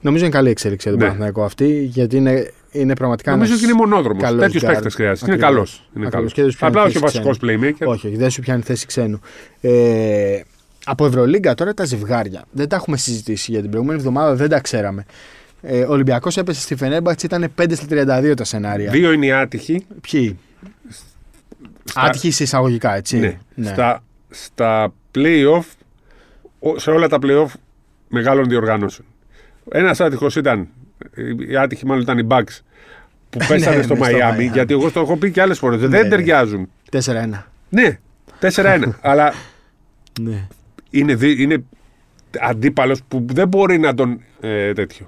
Νομίζω είναι καλή εξέλιξη για τον Ναι. Παναθηναϊκό αυτή, γιατί είναι, είναι πραγματικά. Νομίζω ένας ότι είναι μονόδρομος. καλός Τέτοιου γκάρντ. παίκτε χρειάζεται. Είναι Ακριβώς. καλός. Είναι Ακριβώς. καλός. Και δεν σου πιάνει Απλά όχι ο θέση βασικός playmaker. Όχι, όχι, δεν σου πιάνει θέση ξένου. Ε, από Ευρωλίγκα τώρα τα ζευγάρια. Δεν τα έχουμε συζητήσει για την προηγούμενη εβδομάδα, δεν τα ξέραμε. Ε, ο Ολυμπιακός έπεσε στη Φενέρμπαξ, ήταν 5 στα 32 τα σενάρια. Δύο είναι οι άτυχοι. Ποιοι; Στα- Άτυχοι σε εισαγωγικά, έτσι; Ναι. Στα, στα play-off, ο- σε όλα τα play-off μεγάλων διοργανώσεων. Ένας άτυχος ήταν, οι άτυχοι μάλλον ήταν οι Bucks που [laughs] πέσανε Ναι, στο ναι, στο Miami, Miami. γιατί εγώ το έχω πει και άλλες φορές. Ναι, δεν ναι. ταιριάζουν. 4-1. Ναι, 4-1. [laughs] αλλά Ναι. είναι, δι- είναι αντίπαλος που δεν μπορεί να τον. Ε, τέτοιο.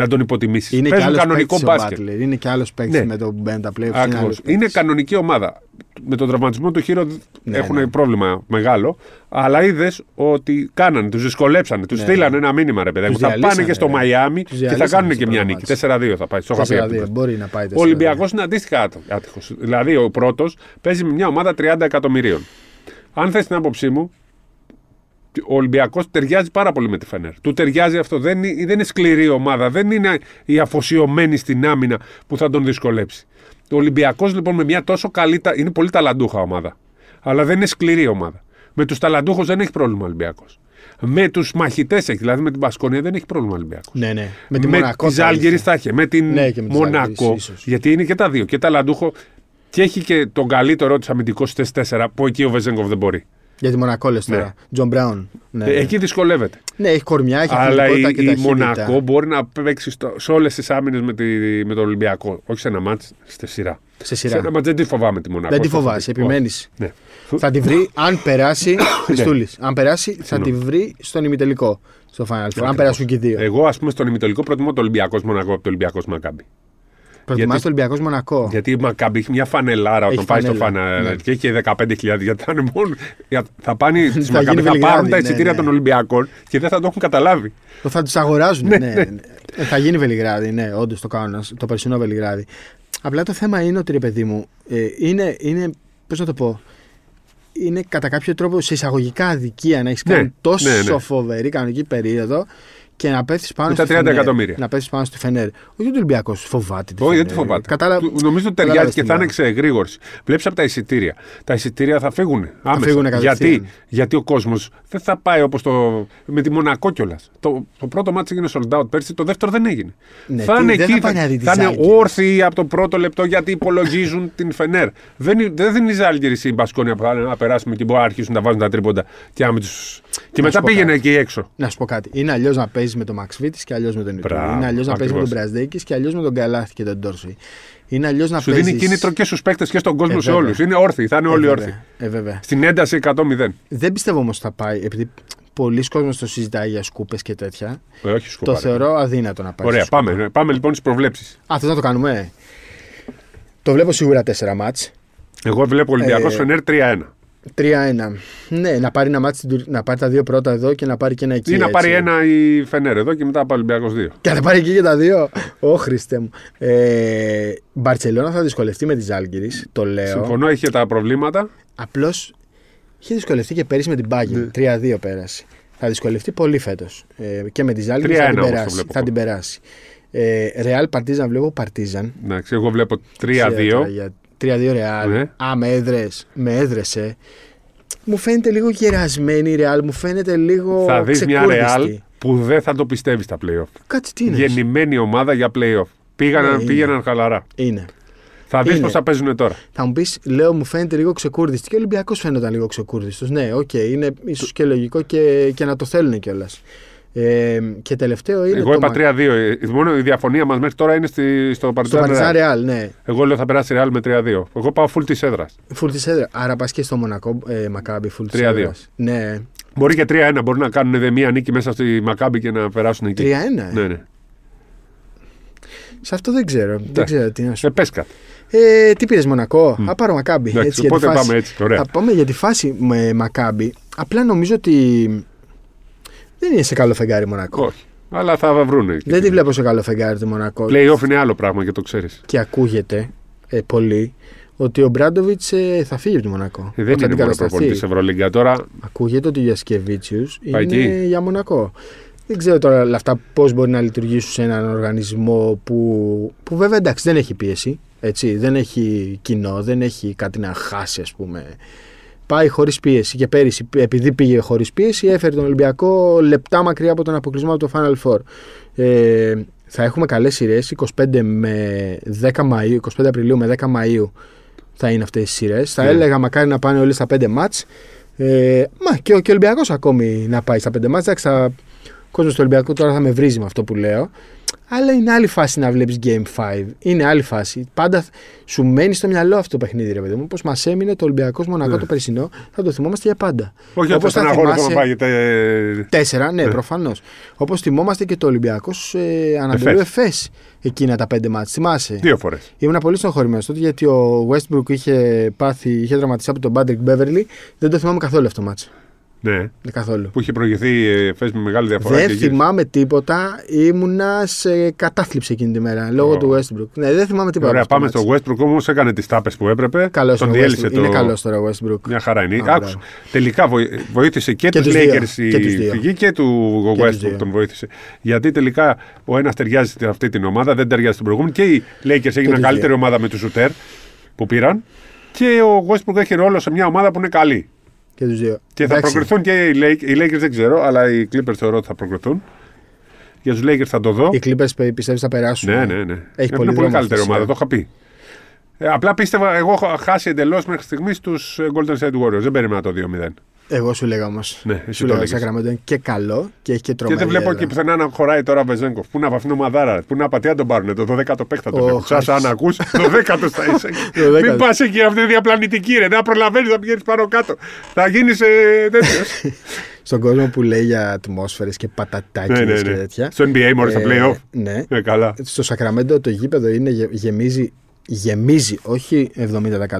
Να τον υποτιμήσεις. Είναι και Παίζουν άλλος κανονικό παίκτης ο μπάσκετ. Butler. Είναι και άλλος παίκτης Ναι. με το που μπαίνουν τα playoffs. Ακριβώς. άλλος Είναι, παίκτης. κανονική ομάδα. Με τον τραυματισμό του Χείρο Ναι, έχουν ναι. πρόβλημα μεγάλο. Αλλά είδες ότι κάνανε, τους δυσκολέψανε. Τους Ναι, στείλανε ναι. ένα μήνυμα, ρε παιδάκι. Τους Θα πάνε διαλύσανε, και στο ρε. Μαϊάμι Τους και θα διαλύσανε κάνουν στο και μια πρώτο νίκη. μάτς. 4-2 θα πάει. Στο είχα πει 4-2. αυτό. Μπορεί να πάει 4-2. Ο Ολυμπιακός είναι αντίστοιχα άτυχος. Δηλαδή ο πρώτος παίζει με μια ομάδα 30 εκατομμυρίων. Αν θες την άποψή μου, ο Ολυμπιακός ταιριάζει πάρα πολύ με τη Φενέρ. Του ταιριάζει αυτό. Δεν είναι, δεν είναι σκληρή ομάδα. Δεν είναι αφοσιωμένη στην άμυνα που θα τον δυσκολέψει. Ο Ολυμπιακός λοιπόν με μια τόσο καλή. τα- είναι πολύ ταλαντούχα ομάδα. Αλλά δεν είναι σκληρή ομάδα. Με τους ταλαντούχους δεν έχει πρόβλημα ο Ολυμπιακός. Με τους μαχητές έχει. Δηλαδή με την Μπασκόνια δεν έχει πρόβλημα ο Ολυμπιακός. Ναι, ναι. Με τη με Μονακό. τη θα Ζαλγκίρις είχε. θα είχε. Με την Ναι, και με τη Μονακό. Ζαλγκίρις, ίσως. Γιατί είναι και τα δύο. Και ταλαντούχοι. Και έχει και τον καλύτερό της αμυντικός στις 4 που εκεί ο Βεζένκοφ δεν μπορεί. Για τη Μονακό λες τώρα. Τζον Μπράουν. Ναι, Ε, Εκεί δυσκολεύεται. ναι, έχει κορμιά, έχει Αλλά η, αθλητικότητα και η ταχύτητα. Μονακό μπορεί να παίξει στο, σε όλες τις άμυνες με, τη, με τον Ολυμπιακό. Όχι σε ένα μάτς, στη σειρά. Σε Σε σειρά. ένα μάτς δεν τη φοβάμαι τη Μονακό. Δεν τη στο φοβάσαι, θετικό. επιμένεις. Ναι. Θα τη βρει, αν περάσει. [coughs] Χριστούλης. Αν περάσει, θα τη Συγγνώμη. βρει στον ημιτελικό. Στο Final Four. Αν Ακριβώς. περάσουν και οι δύο. Εγώ, ας πούμε, στον ημιτελικό προτιμώ το Ολυμπιακός Μονακό από το Ολυμπιακός Μακάμπι. Προτιμά γιατί- το Ολυμπιακός Μονακό; Γιατί η Μακάμπι έχει μια φανελάρα όταν Έχει πάει στο φανέλα, φανέλα ναι. και έχει 15.000. Γιατί θα είναι μόνο. για- Θα, πάνε, στις Θα Μακάμπι, γίνει θα Βελιγράδι, πάρουν τα ναι, εισιτήρια ναι. των Ολυμπιακών και δεν θα το έχουν καταλάβει. Θα τους αγοράζουν. ναι, ναι. Ε, Θα γίνει Βελιγράδι, ναι, όντως το κάνουν. Το περσινό Βελιγράδι. Απλά το θέμα είναι ότι ρε παιδί μου, ε, είναι, είναι πώς να το πω, είναι κατά κάποιο τρόπο σε εισαγωγικά αδικία να έχεις Ναι, κάνει τόσο ναι, ναι. φοβερή κανονική περίοδο και να πέφτεις πάνω, Με τα στη 30 Φενέρ. εκατομμύρια. Να πέφτεις πάνω στη Φενέρ. Όχι ότι ο Ολυμπιακός φοβάται. τη Όχι, δεν τη Φενέρ. φοβάται. Κατάλα... Του- Νομίζω ότι ταιριάζει κατάλαβες και τι θα είναι λέω. εξεγρήγορση. Βλέπεις από τα εισιτήρια. Τα εισιτήρια θα φύγουν. Άμεσα. φύγουνε κατευθείαν. γιατί, γιατί ο κόσμος δεν θα πάει όπως το. με τη Μονακό κιόλας. Το, το πρώτο μάτι έγινε sold out πέρσι, το δεύτερο δεν έγινε. Ναι, θα τι, είναι δεν εκεί, θα πάει να δει τη θα είναι Ζάλγκιρις. όρθιοι από το πρώτο λεπτό γιατί υπολογίζουν [laughs] την Φενέρ. Δεν, είναι- δεν είναι η Ζάλγκη η Μπασκόνια που θα λένε να περάσουμε και μπορεί να αρχίσουν να βάζουν τα τρίποντα. Και, άμα τους... και μετά πω πήγαινε κάτι. εκεί έξω. Να σου πω κάτι. Είναι αλλιώς να παίζεις με τον Μαξ Βίτη και αλλιώς με τον Ιτούδη. Μπράβο, Είναι αλλιώς να παίζει με τον ακριβώς. Μπραζδέκης και αλλιώς με τον Καλάθι και τον Ντόρσεϊ. Είναι αλλιώς να Σου παίζει. δίνει κίνητρο και στους παίκτες και στον κόσμο Ε, σε βέβαια. όλους. Είναι όρθιοι, θα είναι όλοι όρθιοι. Ε, βέβαια. Στην ένταση 100-0. Δεν πιστεύω όμως θα πάει, επειδή πολλοί κόσμοι το συζητάει για σκούπες και τέτοια. Ε, όχι σκουπάρι. Το θεωρώ αδύνατο να πάει. Ωραία, σε σκούπα. πάμε, πάμε λοιπόν στις προβλέψεις. Α, θες να το κάνουμε; Το βλέπω σίγουρα 4 μάτς. Εγώ βλέπω Ολυμπιακό Ε, Φενέρ 3-1. 3-1. Ναι, να πάρει, ένα μάτς, στην Τουρ- να πάρει τα δύο πρώτα εδώ και να πάρει και ένα εκεί. Ή να έτσι. πάρει ένα η Φενέρ εδώ και μετά πάει Ολυμπιακός 2. Και να πάρει εκεί και τα δύο. Ω Χριστέ μου. Ε, Μπαρσελόνα θα δυσκολευτεί με τη Ζάλγκηρη. Το λέω. Συμφωνώ, είχε τα προβλήματα. Απλώς είχε δυσκολευτεί και πέρυσι με την Μπάγκη. Ναι. 3-2 πέρασε. Θα δυσκολευτεί πολύ φέτος. Ε, και με τη Ζάλγκηρη 3-1 θα την όμως το περάσει. βλέπω Θα εγώ. την περάσει. Ε, Ρεάλ Παρτίζαν βλέπω Παρτίζαν. Εντάξει, εγώ βλέπω 3-2. 3-2 Ρεάλ. Ναι. Α, με έδρες. Με έδρεσε. Μου φαίνεται λίγο γερασμένη η Ρεάλ. Μου φαίνεται λίγο. Θα δεις μια ξεκούρδιστη. Real που δεν θα το πιστεύεις στα playoff. Κάτσε τι είναι. Γεννημένη ομάδα για playoff. Πήγαιναν, Ναι, πήγαιναν χαλαρά. Είναι. Θα δεις Είναι. πώς θα παίζουν τώρα. Θα μου πεις, λέω, μου φαίνεται λίγο ξεκούρδιστη. Και ο Ολυμπιακός φαίνονταν λίγο ξεκούρδιστος. Ναι, οκ, είναι ίσως και λογικό και, και να το θέλουν κιόλας. Ε, και τελευταίο είναι. Εγώ το είπα Μα- 3-2. Ε, Μόνο η διαφωνία μας μέχρι τώρα είναι στη, στο Στο Παρτιζάν. Παρτιζάν Ρεάλ. Ρεάλ, ναι. Εγώ λέω θα περάσει Ρεάλ με 3-2. Εγώ πάω full της έδρας. Φουλ της έδρας. Άρα πας και στο Μονακό ε, Μακάμπι, φουλ της 3-2. έδρας. Ναι. Μπορεί και 3-1. Μπορεί να κάνουν δε μία νίκη μέσα στη Μακάμπι και να περάσουν εκεί. 3-1. Ναι, ναι. Σε αυτό δεν ξέρω. Δεν Εντάξει. ξέρω τι να σου Ε, πες κάτι. Ε, τι πήρες Μονακό; Α, πάρω Μακάμπι. Εντάξει, έτσι, για τη οπότε φάση. πάμε έτσι. Ωραία. Θα πάμε για τη φάση με Μακάμπι. Απλά νομίζω ότι δεν είναι σε καλό φεγγάρι Μονακό. Όχι. Αλλά θα βρούνε. Δεν τη βλέπω σε καλό φεγγάρι τη Μονακό. Playoff είναι άλλο πράγμα και το ξέρεις. Και ακούγεται ε, πολύ ότι ο Μπράντοβιτς θα φύγει από τη Μονακό. Ε, δεν Ότι θα είναι την μόνο κατασταθεί. προπονητής Ευρωλίγκα τώρα. Ακούγεται ότι ο Γιασκεβίτσιου Πάει είναι εκεί. για Μονακό. Δεν ξέρω τώρα όλα αυτά πώς μπορεί να λειτουργήσουν σε έναν οργανισμό που, που βέβαια εντάξει δεν έχει πίεση. Έτσι, δεν έχει κοινό, δεν έχει κάτι να χάσει, ας πούμε. Πάει χωρίς πίεση. Και πέρυσι, επειδή πήγε χωρίς πίεση, έφερε τον Ολυμπιακό λεπτά μακριά από τον αποκλεισμό από το Final Four. Ε, θα έχουμε καλές σειρές 25 με 10 Μαΐου, 25 Απριλίου με 10 Μαΐου θα είναι αυτές οι σειρές. Θα Ναι. έλεγα μακάρι να πάνε όλοι στα 5 μάτς. Ε, μα και ο, και ο Ολυμπιακός ακόμη να πάει στα 5 μάτς. Εντάξει, θα, ο κόσμος του Ολυμπιακού τώρα θα με βρίζει με αυτό που λέω. Αλλά είναι άλλη φάση να βλέπεις Game 5. Είναι άλλη φάση. Πάντα σου μένει στο μυαλό αυτό το παιχνίδι, ρε παιδί μου. Όπως μας έμεινε το Ολυμπιακός Μονακό Ναι. το περσινό, θα το θυμόμαστε για πάντα. Όχι Όπως ότι θα θα αγώνα θυμάσαι- να πάγεται. Τέσσερα, ναι, Ναι. προφανώς. Όπως θυμόμαστε και το Ολυμπιακός ε, Ανατολού Εφές. Εφές εκείνα τα πέντε μάτια. Θυμάσαι; Δύο φορές. Ήμουν πολύ στενοχωρημένο τότε γιατί ο Westbrook είχε πάθει, είχε τραυματιστεί από τον Patrick Beverly. Δεν το θυμάμαι καθόλου αυτό το μάτσο. Ναι. Καθόλου. Που είχε προηγηθεί ε, φες με μεγάλη διαφορά. Δεν και γύρισε. θυμάμαι τίποτα. Ήμουνα σε κατάθλιψη εκείνη τη μέρα λόγω Ω. του Westbrook. Ναι, δεν θυμάμαι τίποτα. Ωραία, από αυτό πάμε το στο Westbrook όμως. Έκανε τις τάπες που έπρεπε. Καλός Τον είναι ο διέλυσε Westbrook. το. Είναι καλός τώρα ο Westbrook. Μια χαρά είναι. Α, Άκουσα. μπράβο. Τελικά βοη- βοήθησε και, Και τους τους δύο. Lakers Και τους η δύο. φυγή και του Και τους Westbrook δύο. τον βοήθησε. Γιατί τελικά ο ένας ταιριάζει σε αυτή την ομάδα, δεν ταιριάζει στην προηγούμενη. Και οι Lakers τους έγιναν δύο. καλύτερη ομάδα με τους Σουτέρ που πήραν. Και ο Westbrook έχει ρόλο σε μια ομάδα που είναι καλή. Και τους δύο. Και θα Εντάξει. προκριθούν και οι Lakers, οι Lakers δεν ξέρω, αλλά οι Clippers θεωρώ ότι θα προκριθούν. Για τους Lakers θα το δω. Οι Clippers πιστεύεις θα περάσουν. Ναι, ναι, ναι. Έχει είναι πολύ πολύ, δρόμο καλύτερη αυτή η ομάδα, το σειρά. είχα πει. Ε, απλά πίστευα, εγώ έχω χάσει εντελώς μέχρι στιγμής τους Golden State Warriors. Δεν περίμενα το 2-0. Εγώ σου λέγα όμως. Ναι, εσύ σου το λέγα έλεγες. Σακραμέντο είναι και καλό και έχει και Και τρομερή. δεν βλέπω έδρα. εκεί πουθενά να χωράει τώρα Βεζέγκοφ. Πού να βαφεί ομαδάρα, πού να πατεί να τον πάρουν. Το 12ο παίχτα τον Ω, έχω. Σαν χάρης. αν ακού, το 10ο θα είσαι. Το Μην 10ο. πας εκεί, αυτή είναι διαπλανητική ρε. Να προλαβαίνεις να πηγαίνεις πάνω κάτω. Θα γίνεις τέτοιος. [laughs] Στον κόσμο που λέει για ατμόσφαιρες και πατατάκια ναι, ναι, και ναι. τέτοια. Στο NBA μόλις στα Ε, playoff. Ναι. Ε, καλά. Στο Σακραμέντο το γήπεδο είναι, γε- γεμίζει, γεμίζει, όχι 70%,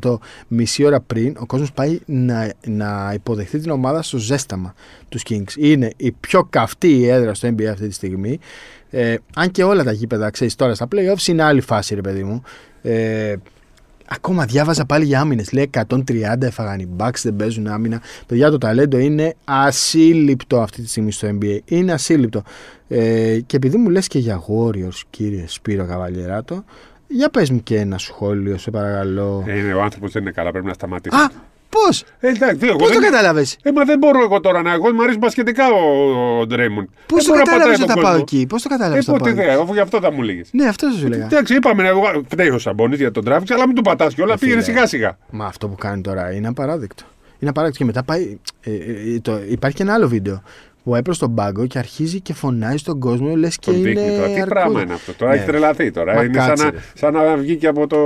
100% μισή ώρα πριν ο κόσμος πάει να, να υποδεχθεί την ομάδα στο ζέσταμα τους Kings. Είναι η πιο καυτή η έδρα στο NBA αυτή τη στιγμή. Ε, αν και όλα τα γήπεδα, ξέρεις τώρα στα playoffs είναι άλλη φάση ρε παιδί μου. Ε, Ακόμα διάβαζα πάλι για άμυνες. Λέει 130 έφαγαν οι Bucks, δεν παίζουν άμυνα. Παιδιά, το ταλέντο είναι ασύλληπτο αυτή τη στιγμή στο NBA. Είναι ασύλληπτο. Ε, και επειδή μου λες και για Warriors, κύριε Σπύρο Καβαλιεράτο, για πες μου και ένα σχόλιο, σε παρακαλώ. Ε, ο άνθρωπος δεν είναι καλά, πρέπει να σταματήσει. Α, πώς! Ε, εντάξει, εγώ Πώς δεν- το κατάλαβες; Ε, μα δεν μπορώ εγώ τώρα να. Εγώ μου αρέσει μπασχετικά ο, ο Ντρέιμοντ. Πώς το κατάλαβες ότι θα πάω εκεί; Πώς το κατάλαβες Ε, ότι θα πότε πάω εκεί; ιδέα, αφού γι' αυτό θα μου λέγε. Ναι, αυτό σου λέγα. Εντάξει, είπαμε, εγώ φταίει ο Σαμπόνις για τον traffic, αλλά μην του πατάς κιόλας, πήγαινε φίλε. σιγά σιγά. Μα αυτό που κάνει τώρα είναι απαράδεκτο. Είναι απαράδεκτο. Και μετά πάει. ε, ε, το, υπάρχει και ένα άλλο βίντεο που πάει προς τον πάγκο και αρχίζει και φωνάζει στον κόσμο λες και Τον είναι. δείχνει τώρα. Τι αρκούδα. πράγμα είναι αυτό; Τώρα Ναι. έχει τρελαθεί τώρα. Μα είναι σαν κάτσε, να, ρε. σαν να βγήκε από το.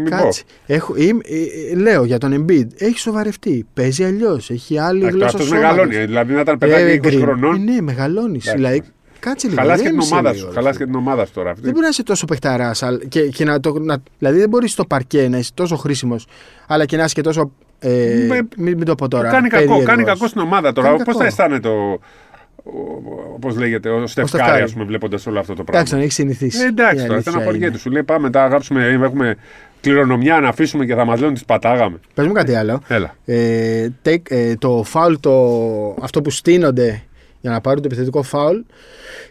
Μην πω. Κάτσε. Έχω, είμαι- ε, ε, λέω για τον Embiid. Έχει σοβαρευτεί. Παίζει αλλιώς. Έχει άλλη γλώσσα. Αυτός σώματος. μεγαλώνει. Δηλαδή να ήταν παιδάκι Ε, 20 green. χρονών. Ε, ναι, μεγαλώνεις. Εντάξει. Δηλαδή, κάτσε λίγο. Χαλάσει και την ηρέμησε ομάδα λίγο, σου. ρε Χαλάσει και φίλε. την ομάδα σου τώρα. αυτή. Δεν μπορεί να είσαι τόσο παιχταράς. Και, και να το, να, δηλαδή δεν μπορείς στο παρκέ να είσαι τόσο χρήσιμος, αλλά και να είσαι και τόσο. Ε, Με- μην, μην το πω τώρα. Κάνει κακό, περίεργος. κάνει κακό στην ομάδα τώρα. Κάνει Πώς θα κακό. αισθάνεται ο. Πώ λέγεται, ο Στεφκάρη, Στεφκάρη. ας πούμε, βλέποντας όλο αυτό το πράγμα. Εντάξει, τον έχεις συνηθίσει. Ε, εντάξει, Η τώρα αλήθεια στεναχωριέται. είναι. Σου λέει πάμε, τα γράψουμε, έχουμε κληρονομιά να αφήσουμε και θα μας λένε τι πατάγαμε. Πες μου κάτι άλλο. Έλα. Ε, take- ε, το φάουλ, το, αυτό που στείνονται για να πάρουν το επιθετικό φάουλ,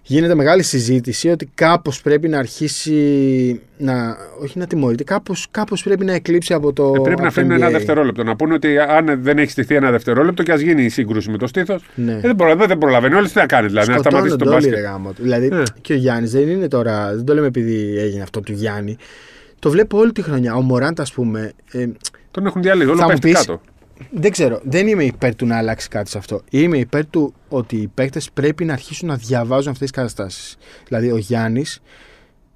γίνεται μεγάλη συζήτηση ότι κάπως πρέπει να αρχίσει να, όχι να τιμωρείται, κάπως, κάπως πρέπει να εκλείψει από το Ε, πρέπει από να το αφήνουν ένα NBA. δευτερόλεπτο. Να πούνε ότι αν δεν έχει στηθεί ένα δευτερόλεπτο και ας γίνει η σύγκρουση με το στήθος. Ναι. Ε, δεν, προλαβαίνει, δεν προλαβαίνει. Όλοι τι θα κάνεις, δηλαδή, να σταματήσεις Σκοτώνονται τον όλοι ρε μπάσκετ. γάμο του. Δηλαδή Ε. και ο Γιάννης δεν είναι τώρα, δεν το λέμε επειδή έγινε αυτό του Γιάννη. Το βλέπω όλη τη χρονιά. Ο Μωράντ, ας πούμε, ε, Τον έχουν διαλύσει. Όλο Θα μου πέφτει πεις- κάτω. Δεν ξέρω. Δεν είμαι υπέρ του να αλλάξει κάτι σε αυτό. Είμαι υπέρ του ότι οι παίκτες πρέπει να αρχίσουν να διαβάζουν αυτές τις καταστάσεις. Δηλαδή, ο Γιάννης,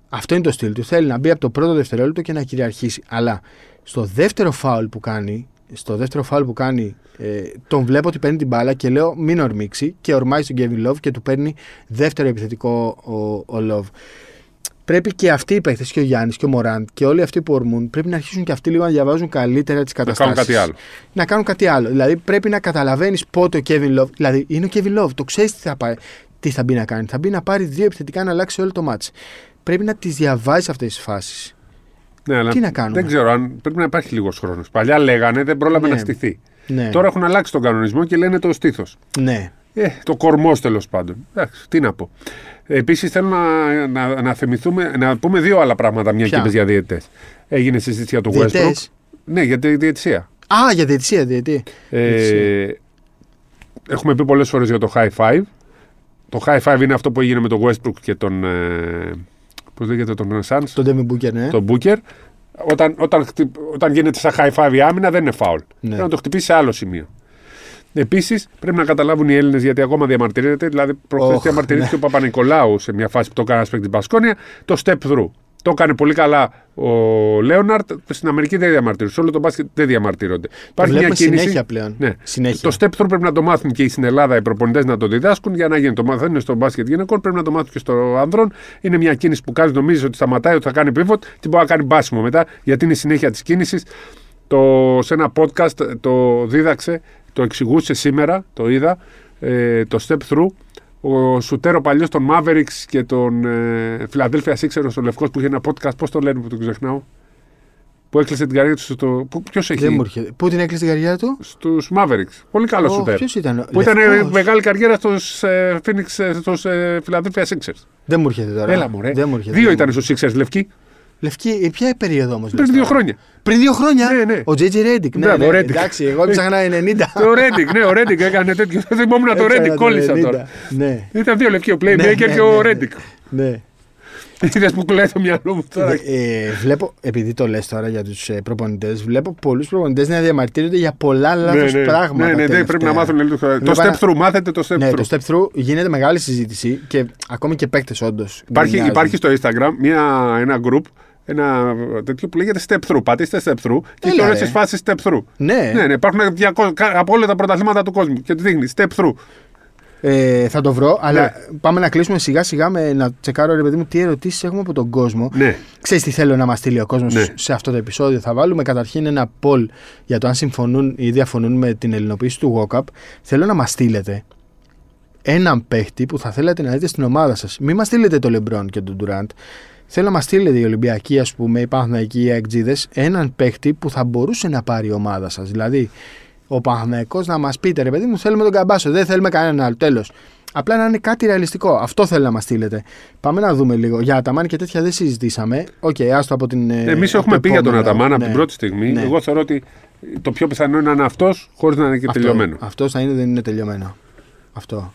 αυτό είναι το στυλ του. Θέλει να μπει από το πρώτο δευτερόλεπτο και να κυριαρχήσει. Αλλά στο δεύτερο φάουλ που κάνει, στο δεύτερο φάουλ που κάνει, ε, τον βλέπω ότι παίρνει την μπάλα και λέω μην ορμήξει και ορμάει στον Kevin Love και του παίρνει δεύτερο επιθετικό ο, ο Love. Πρέπει και αυτοί οι παίκτες, και ο Γιάννης και ο Μωράντ και όλοι αυτοί που ορμούν, πρέπει να αρχίσουν και αυτοί λίγο να διαβάζουν καλύτερα τις Να καταστάσεις. κάνουν κάτι άλλο. Να κάνουν κάτι άλλο. Δηλαδή πρέπει να καταλαβαίνεις πότε ο Kevin Love. Δηλαδή είναι ο Kevin Love, το ξέρεις τι θα, πάει, τι θα μπει να κάνει. Θα μπει να πάρει δύο επιθετικά να αλλάξει όλο το μάτς. Πρέπει να τις διαβάζει αυτές τις φάσεις. Ναι, αλλά Τι να κάνουμε; Δεν ξέρω αν πρέπει να υπάρχει λίγος χρόνος. Παλιά λέγανε δεν πρόλαβε Ναι. να στηθεί. Ναι. Τώρα έχουν αλλάξει τον κανονισμό και λένε το στήθος. ναι. Ε, το κορμό τέλος πάντων. Εντάξει, τι να πω. Επίσης θέλω να, να, να θυμηθούμε, να πούμε δύο άλλα πράγματα, μια Ποια; και είπες για διαιτητές. Έγινε συζήτηση για το Westbrook. Διαιτές. Ναι, για τη διαιτησία. Α, για διαιτησία, διαιτή. Ε, έχουμε πει πολλές φορές για το high five. Το high five είναι αυτό που έγινε με τον Westbrook και τον. Ε, Πώς λέγεται τον Suns, Τον Devin Booker, ναι. τον Booker. Όταν, όταν, χτυ- όταν γίνεται σαν high five η άμυνα δεν είναι foul. Πρέπει να το χτυπήσει σε άλλο σημείο. Επίσης, πρέπει να καταλάβουν οι Έλληνες γιατί ακόμα διαμαρτυρείται. Δηλαδή, προχθές Οχ, διαμαρτυρήθηκε ο Παπα-Νικολάου σε μια φάση που το έκανε ένα παίκτη Μπασκόνια. Το step through. Το έκανε πολύ καλά ο Λέοναρτ. Στην Αμερική δεν διαμαρτύρονται. Σε όλο το μπάσκετ δεν διαμαρτύρονται. Το Υπάρχει μια βλέπουμε κίνηση. συνέχεια πλέον. Ναι. Συνέχεια. Το step through πρέπει να το μάθουν και στην Ελλάδα οι προπονητές να το διδάσκουν για να γίνει. Το μαθαίνουν στο μπάσκετ γυναικών, πρέπει να το μάθουν και στο ανδρών. Είναι μια κίνηση που κάνει, νομίζει ότι σταματάει, ότι θα κάνει pivot και μπορεί να κάνει μπάσιμο μετά, γιατί είναι η συνέχεια της κίνησης. Το, σε ένα podcast το δίδαξε, το εξηγούσε σήμερα, το είδα, ε, το step through. Ο Σουτέρο παλιός των Mavericks και τον ε, Philadelphia Sixers, ο Λευκός που είχε ένα podcast, πώς το λένε που το ξεχνάω. Που έκλεισε την καριέρα του στο. Ποιος έχει. Δεν μου έρχεται. Πού την έκλεισε την καριέρα του, Στους Mavericks. Πολύ καλός σουτέρ. Ποιος ήταν. Που ήταν ε, Λευκός. μεγάλη καριέρα στους, ε, Phoenix, ε, στους ε, Philadelphia Sixers. Δεν μου έρχεται τώρα. Έλα μωρέ. Δεν μου έρχεται. Δύο Δεν ήταν μου- στους Sixers λευκοί. Λευκή, ε, ποια περίοδο όμως. Πριν δύο χρόνια. Πριν δύο χρόνια; Ναι, ναι. Ο JJ Redick. Ναι, Μπράβο, [laughs] ναι, ο Redick. Εντάξει, εγώ έψαχνα 90. το Redick, ναι, ο Redick έκανε τέτοιο. Δεν θυμόμουν το Έψαχνα Redick, το κόλλησα 90. τώρα. Ναι. Ήταν δύο λευκοί, ο Playmaker Ναι, ναι, και ο ναι, Redick. ναι. Είδε που κολλάει το μυαλό μου τώρα. Ε, βλέπω, επειδή το λες τώρα για τους ε, προπονητές, βλέπω πολλούς προπονητές να διαμαρτύρονται για πολλά λάθος ναι, ναι. πράγματα. Ναι, ναι, δεν πρέπει να μάθουν λίγο. Το Βλέπω step ένα- through, μάθετε το step Ναι, through. το step through γίνεται μεγάλη συζήτηση και ακόμη και παίκτες όντως. Υπάρχει, γκρινιάζουν. υπάρχει στο Instagram μια, ένα group, ένα τέτοιο που λέγεται step through. Πατήστε step through και έχει Έλα, όλε ρε. τι φάσεις step through. Ναι, Ναι, ναι, υπάρχουν 200, από όλα τα πρωταθλήματα του κόσμου και του δείχνει step through. Ε, θα το βρω, αλλά Ναι. πάμε να κλείσουμε σιγά σιγά με να τσεκάρω ρε παιδί μου τι ερωτήσεις έχουμε από τον κόσμο. Ναι. Ξέρεις τι θέλω να μας στείλει ο κόσμος Ναι. σε αυτό το επεισόδιο. Θα βάλουμε καταρχήν ένα poll για το αν συμφωνούν ή διαφωνούν με την ελληνοποίηση του WOCAP. Θέλω να μας στείλετε έναν παίχτη που θα θέλατε να δείτε στην ομάδα σας. Μην μας στείλετε το LeBron και τον Durant. Θέλω να μας στείλετε οι Ολυμπιακοί, ας πούμε, υπάρχουν εκεί οι ΑΕΚτζήδες, έναν παίχτη που θα μπορούσε να πάρει η ομάδα σας. Δηλαδή, οι Παναθηναϊκοί να μας πείτε, ρε παιδί μου, θέλουμε τον Καμπάτσο, δεν θέλουμε κανέναν άλλο. Τέλος. Απλά να είναι κάτι ρεαλιστικό. Αυτό θέλω να μας στείλετε. Πάμε να δούμε λίγο. Για Αταμάν και τέτοια δεν συζητήσαμε. Οκ, οκέι, άστο από την. Εμείς έχουμε πει για τον Αταμάν από την πρώτη στιγμή. Ναι. Εγώ θεωρώ ότι το πιο πιθανό είναι να είναι αυτός, χωρίς να είναι και αυτό, τελειωμένο. Αυτός θα είναι, δεν είναι τελειωμένο. Αυτό.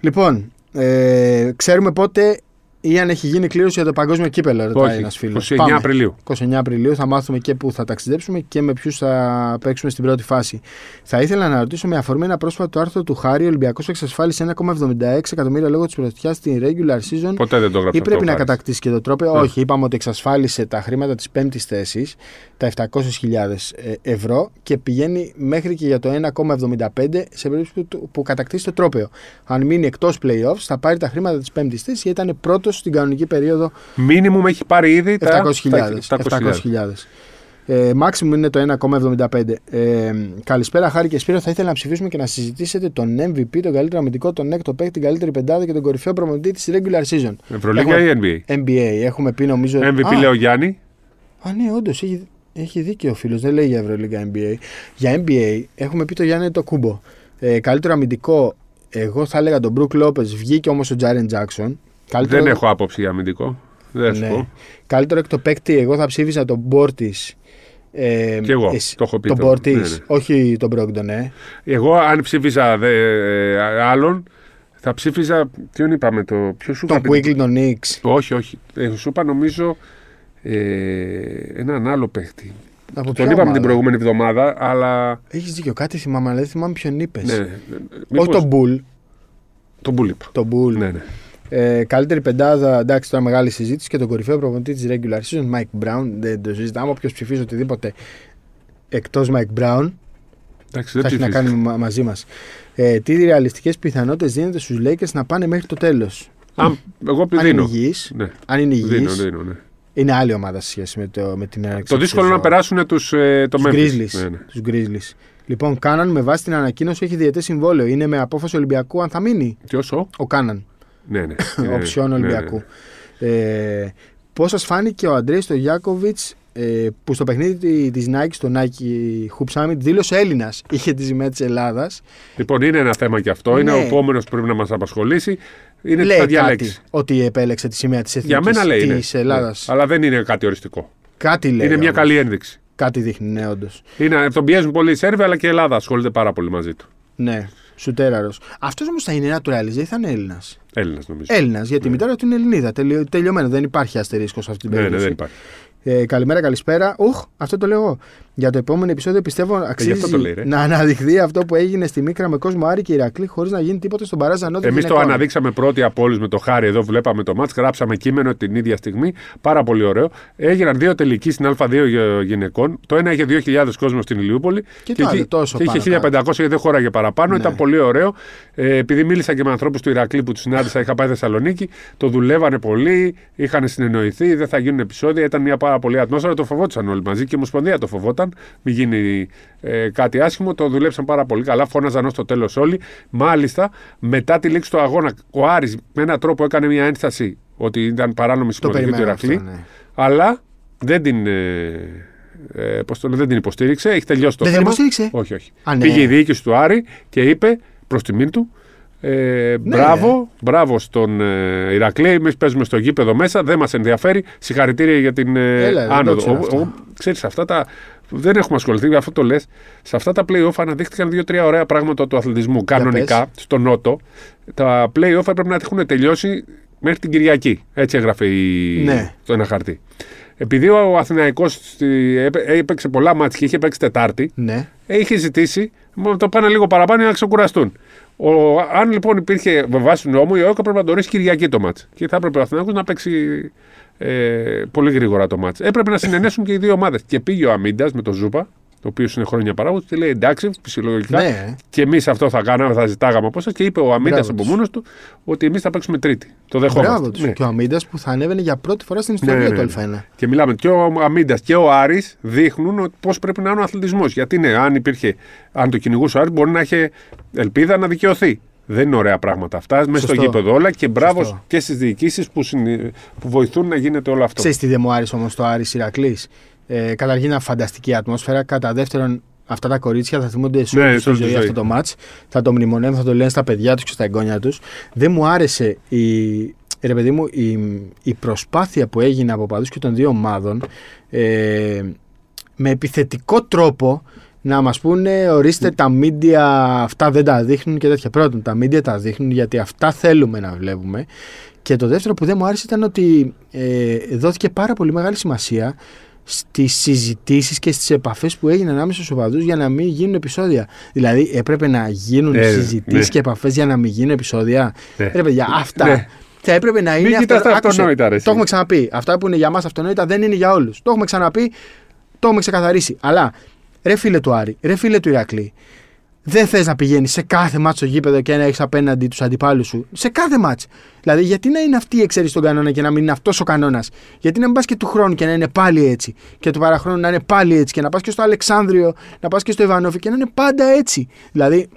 Λοιπόν, ε, ξέρουμε πότε ή αν έχει γίνει κλήρωση για το παγκόσμιο κύπελο, ρωτάει ένας φίλος. 29 Απριλίου. 29 Απριλίου θα μάθουμε και πού θα ταξιδέψουμε και με ποιους θα παίξουμε στην πρώτη φάση. Θα ήθελα να ρωτήσω με αφορμή ένα πρόσφατο άρθρο του Χάρη: Ο Ολυμπιακός εξασφάλισε 1,76 εκατομμύρια λόγω της πρωτιά στην regular season. Ποτέ δεν το γράψει. Ή πρέπει να κατακτήσει και το τρόπο. Ναι. Όχι, είπαμε ότι εξασφάλισε τα χρήματα της πέμπτης θέσης, τα 700.000 ε, ευρώ και πηγαίνει μέχρι και για το 1,75 σε περίπτωση που κατακτήσει το τρόπαιο. Αν μείνει εκτός playoffs, θα πάρει τα χρήματα της πέμπτης θέσης γιατί ήταν πρώτος στην κανονική περίοδο. Μίνιμουμ έχει πάρει ήδη 700.000. 700.000. Ε, είναι το 1,75. Ε, καλησπέρα, Χάρη και Σπύρο. Θα ήθελα να ψηφίσουμε και να συζητήσετε τον MVP, τον καλύτερο αμυντικό, τον έκτο παίκτη, την καλύτερη πεντάδα και τον κορυφαίο προμονητή της regular season. Ευρωλίγα ή NBA. NBA. Έχουμε πει νομίζω. MVP λέω Γιάννη. Α, ναι, όντως έχει, έχει δίκιο ο φίλος. Δεν λέει για Ευρωλίγα NBA. Για NBA έχουμε πει το Γιάννη το κούμπο. Ε, καλύτερο αμυντικό, εγώ θα έλεγα τον Μπρουκ Λόπε. Βγήκε όμως ο Τζάρεν Τζάξον. Καλύτερο... Δεν έχω άποψη για αμυντικό. Δεν ναι. πω. Καλύτερο εκ το παίκτη, εγώ θα ψήφιζα τον Μπόρτη. Ε, και εγώ εσύ, το έχω πει. Τον το... Μπόρτη, ναι, ναι. όχι τον Μπρόγκτον, ναι. Εγώ, αν ψήφιζα δε, ε, άλλον, θα ψήφιζα. Ποιον είπαμε, το. Ποιος σου Τον Κουίγκλ, τον Νίξ. Όχι, όχι. Ε, σου είπα νομίζω ε, έναν άλλο παίκτη. Από τον είπαμε την προηγούμενη εβδομάδα, αλλά. Έχεις δίκιο, κάτι θυμάμαι, αλλά δεν θυμάμαι ποιον είπες. Ναι, μήπως... Όχι τον Μπουλ. Τον Μπουλ είπα. Τον Μπουλ. Ναι, ναι. Ε, καλύτερη πεντάδα, εντάξει, τώρα μεγάλη συζήτηση και τον κορυφαίο προπονητή της regular season, Mike Brown. Δεν το συζητάμε. Όποιος ψηφίζει οτιδήποτε εκτός Mike Brown εντάξει, θα έχει να κάνει μαζί μας. Ε, τι ρεαλιστικές πιθανότητες δίνετε στους Lakers να πάνε μέχρι το τέλος; Εγώ αν είναι υγιείς, ναι. αν είναι υγιείς. ναι. Είναι άλλη ομάδα σε σχέση με, το, με την Το δύσκολο είναι να περάσουν τους ε, το Grizzlies. Ναι, ναι. Τους Grizzlies. Λοιπόν, Κάναν με βάση την ανακοίνωση έχει διαιτές συμβόλαιο. Είναι με απόφαση Ολυμπιακού αν θα μείνει. Ποιο ο; Ο Κάναν. Ναι, ναι. [coughs] Οψιόν ναι, Ολυμπιακού. Ναι, ναι. Ε, Πώς σας φάνηκε ο Αντρέης στο Γιάκοβιτ ε, που στο παιχνίδι τη Nike, στο Nike Hoop Summit, δήλωσε Έλληνας. Είχε τη ζημία της Ελλάδας. Λοιπόν, είναι ένα θέμα και αυτό. Είναι ο επόμενος που πρέπει να μας απασχολήσει. Είναι λέει τι θα κάτι ότι επέλεξε τη σημαία της Ελλάδας. Ναι. Αλλά δεν είναι κάτι οριστικό. Κάτι λέει. Είναι μια καλή ένδειξη. Κάτι δείχνει, ναι, όντως. Τον πιέζουν πολύ οι Σέρβοι, αλλά και η Ελλάδα ασχολείται πάρα πολύ μαζί του. Ναι. Σουτέραρος. Αυτός όμως θα είναι naturalize, ή θα είναι Έλληνας. Έλληνας νομίζω. Έλληνας, γιατί ναι. η μητέρα του είναι Ελληνίδα. Τελειωμένο. Δεν υπάρχει αστερίσκος σε αυτή την περίπτωση. Ναι, ναι, δεν υπάρχει. Ε, καλημέρα, καλησπέρα. Ουχ, αυτό το λέω. Για το επόμενο επεισόδιο πιστεύω ε, αξίζει το λέει, να αναδειχθεί αυτό που έγινε στη Μίκρα με κόσμο Άρη και Ηρακλή χωρίς να γίνει τίποτα στον παράζα Εμείς το αναδείξαμε πρώτοι από όλους με το χάρη εδώ. Βλέπαμε το μάτς, γράψαμε κείμενο την ίδια στιγμή. Πάρα πολύ ωραίο. Έγιναν δύο τελικοί στην Α2 γυναικών. Το ένα είχε 2.000 κόσμο στην Ηλιούπολη και, και, είχε, τόσο και είχε 1.500 γιατί δεν χώραγε παραπάνω. Ναι. Ήταν πολύ ωραίο. Ε, επειδή μίλησα και με ανθρώπους του Ηρακλή που τους συνάντησα, είχα πάει Θεσσαλονίκη, το δουλεύανε πολύ, είχαν συνεννοηθεί, δεν θα γίνουν επεισόδια. Ήταν μια πάρα πολύ ατμόσφαιρα. Το φοβόταν όλοι μαζί και η Ομοσπονδία το φοβόταν. Μην γίνει ε, κάτι άσχημο. Το δουλέψαν πάρα πολύ καλά. Φώναζαν ως το τέλος όλοι. Μάλιστα, μετά τη λήξη του αγώνα, ο Άρης με έναν τρόπο έκανε μια ένσταση ότι ήταν παράνομη συμμετοχή του Ηρακλή. Ναι. Αλλά δεν την. Ε, ε, το, δεν την υποστήριξε. Έχει τελειώσει το δεν θέμα. Δεν την υποστήριξε; Όχι, όχι. Α, ναι. Πήγε η διοίκηση του Άρη και είπε προς τιμήν του ε, ναι. μπράβο, μπράβο στον ε, Ηρακλή. Εμείς παίζουμε στο γήπεδο μέσα, δεν μας ενδιαφέρει. Συγχαρητήρια για την ε, Έλα, άνοδο. Ξέρεις, αυτά τα. Δεν έχουμε ασχοληθεί, αυτό το λες. Σε αυτά τα playoff αναδείχθηκαν δύο-τρία ωραία πράγματα του αθλητισμού. Κανονικά, στο Νότο, τα playoff έπρεπε να έχουν τελειώσει μέχρι την Κυριακή. Έτσι έγραφε η... ναι. το ένα χαρτί. Επειδή ο Αθηναϊκός έπαιξε πολλά μάτια και είχε παίξει Τετάρτη, ναι. είχε ζητήσει το πάνε λίγο παραπάνω για να ξεκουραστούν. Ο, αν λοιπόν υπήρχε με βάση του νόμου, η ΟΕΚΑ πρέπει να το ορίσει Κυριακή το μάτς. Και θα έπρεπε ο Αθηναϊκός να παίξει ε, πολύ γρήγορα το μάτς. Έπρεπε να συνενέσουν και οι δύο ομάδες. Και πήγε ο Αμίντας με τον Ζούπα, το οποίο είναι χρόνια παράγοντας, και λέει εντάξει, φυσιολογικά. Ναι. Και εμείς αυτό θα κάναμε, θα ζητάγαμε από εσάς. Και είπε ο Αμίντα από μόνος του ότι εμείς θα παίξουμε Τρίτη. Το δεχόμαστε. Ναι. Και ο Αμίντα που θα ανέβαινε για πρώτη φορά στην ιστορία ναι, ναι, του ναι. Και μιλάμε και ο Αμίντα και ο Άρης δείχνουν πώς πρέπει να είναι ο αθλητισμός. Γιατί ναι, αν υπήρχε, αν το κυνηγούσε ο Άρης, μπορεί να έχει ελπίδα να δικαιωθεί. Δεν είναι ωραία πράγματα αυτά. Μέσα στο γήπεδο όλα και μπράβος Σωστό. και στις διοικήσεις που, που βοηθούν να γίνεται όλο αυτό. Ξέρεις τι δεν μου άρεσε όμως το Άρης Ηρακλής. Ε, καταρχήν, μια φανταστική ατμόσφαιρα. Κατά δεύτερον, αυτά τα κορίτσια θα θυμούνται σε όλη τη ζωή αυτό το μάτ. Θα το μνημονεύουν, θα το λένε στα παιδιά τους και στα εγγόνια τους. Δεν μου άρεσε η, ρε παιδί μου, η, η προσπάθεια που έγινε από παδούς και των δύο ομάδων ε, με επιθετικό τρόπο να μας πούνε ορίστε τα μίντια αυτά δεν τα δείχνουν και τέτοια. Πρώτον, τα μίντια τα δείχνουν γιατί αυτά θέλουμε να βλέπουμε. Και το δεύτερο που δεν μου άρεσε ήταν ότι ε, δόθηκε πάρα πολύ μεγάλη σημασία στις συζητήσεις και στις επαφές που έγιναν ανάμεσα στους οπαδούς για να μην γίνουν επεισόδια. Δηλαδή, έπρεπε να γίνουν ε, συζητήσεις ναι. και επαφές για να μην γίνουν επεισόδια. Ναι. Ρε παιδιά, αυτά ναι. θα έπρεπε να είναι. Μην αυτο... αυτονόητα, ρε, Το έχουμε ξαναπεί. Αυτά που είναι για μας αυτονόητα δεν είναι για όλους. Το έχουμε ξαναπεί, το έχουμε ξεκαθαρίσει. Αλλά ρε φίλε του Άρη, ρε φίλε του Ηρακλή, δεν θες να πηγαίνει σε κάθε μάτσο στο γήπεδο και να έχεις απέναντι τους αντιπάλους σου. Σε κάθε μάτσο. Δηλαδή, γιατί να είναι αυτή η εξαίρεση στον κανόνα και να μην είναι αυτός ο κανόνας; Γιατί να μην πα και του χρόνου και να είναι πάλι έτσι; Και του παραχρόνου να είναι πάλι έτσι; Και να πας και στο Αλεξάνδριο, να πας και στο Ιβανόφι και να είναι πάντα έτσι; Δηλαδή,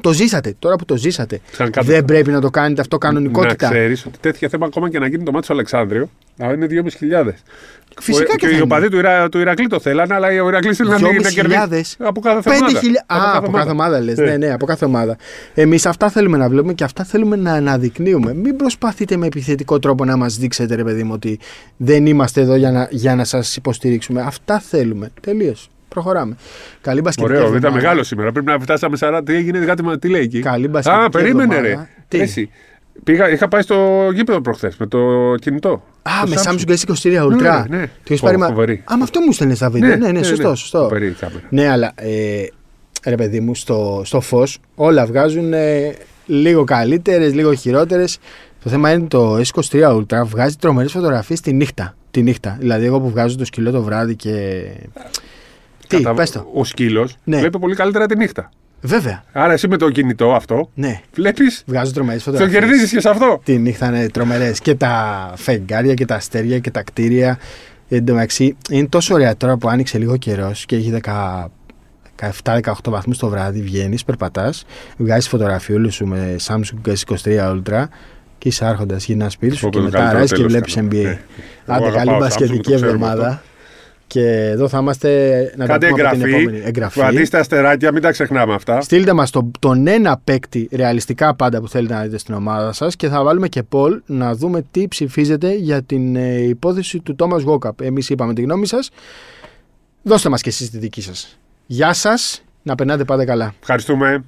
το ζήσατε. Τώρα που το ζήσατε, δεν πρέπει να το κάνετε αυτό κανονικότητα. Να ξέρεις ότι τέτοια θέμα ακόμα και να γίνει το μάτσο Αλεξάνδριο, να είναι 2.500. Φυσικά και, και οι οπαδοί του, Ιρα, του Ηρακλή το θέλανε, αλλά ο Ηρακλής θέλει να κερδίσει από κάθε ομάδα. Α, από κάθε ομάδα λες. Ναι. ναι, ναι, από κάθε ομάδα. Εμείς αυτά θέλουμε να βλέπουμε και αυτά θέλουμε να αναδεικνύουμε. Μην προσπαθείτε με επιθετικό τρόπο να μας δείξετε, ρε παιδί μου, ότι δεν είμαστε εδώ για να, για να σας υποστηρίξουμε. Αυτά θέλουμε. Τελείως. Προχωράμε. Καλή μπασκετική. Ωραίο, ήταν μεγάλο σήμερα. Πρέπει να φτάσαμε 40. Τι έγινε, κάτι τι λέει εκεί; Καλή μπασκετική. Α, περίμενε, ρε. Τι; Εσύ. Πήγα, είχα πάει στο γήπεδο προχθές με το κινητό. Α, το με Samsung S23 Ultra. Ναι, ναι. Το πάρει. Α, με αυτό μου στέλνει στα βίντεο. Ναι, ναι, ναι, ναι σωστό. Ναι. σωστό. Φοβερή, ναι, αλλά ε, ρε παιδί μου, στο, στο φως όλα βγάζουν ε, λίγο καλύτερες, λίγο χειρότερες. Το θέμα είναι το S23 Ultra βγάζει τρομερές φωτογραφίες τη νύχτα. Τη νύχτα. Δηλαδή, εγώ που βγάζω το σκυλό το βράδυ και. Τι, Κατα... πες το. Ο σκύλος ναι. βλέπει πολύ καλύτερα τη νύχτα. Βέβαια. Άρα εσύ με το κινητό αυτό ναι. βλέπεις. Βγάζω τρομερές φωτογραφίες. Το κερδίζεις και σε αυτό. Τη νύχτα είναι τρομερές. Και τα φεγγάρια και τα αστέρια και τα κτίρια. Εν τω μεταξύ είναι τόσο ωραία τώρα που άνοιξε λίγο καιρός και έχει 17-18 βαθμούς το βράδυ. Βγαίνεις, περπατάς, βγάζεις φωτογραφιούλες σου με Samsung S23 Ultra και είσαι άρχοντας γυρνάς σπίτι σου και μετά αράζει και βλέπεις NBA. Ναι. Άντε, καλή μπασκετική εβδομάδα. Και εδώ θα είμαστε να Κάντε τα πούμε εγγραφή, την επόμενη. Εγγραφή. Πατήστε αστεράκια, μην τα ξεχνάμε αυτά. Στείλτε μας τον, τον ένα παίκτη ρεαλιστικά πάντα που θέλετε να δείτε στην ομάδα σας και θα βάλουμε και poll να δούμε τι ψηφίζετε για την ε, υπόθεση του Thomas Walkup. Εμείς είπαμε τη γνώμη σας. Δώστε μας και εσείς τη δική σας. Γεια σας, να περνάτε πάντα καλά. Ευχαριστούμε.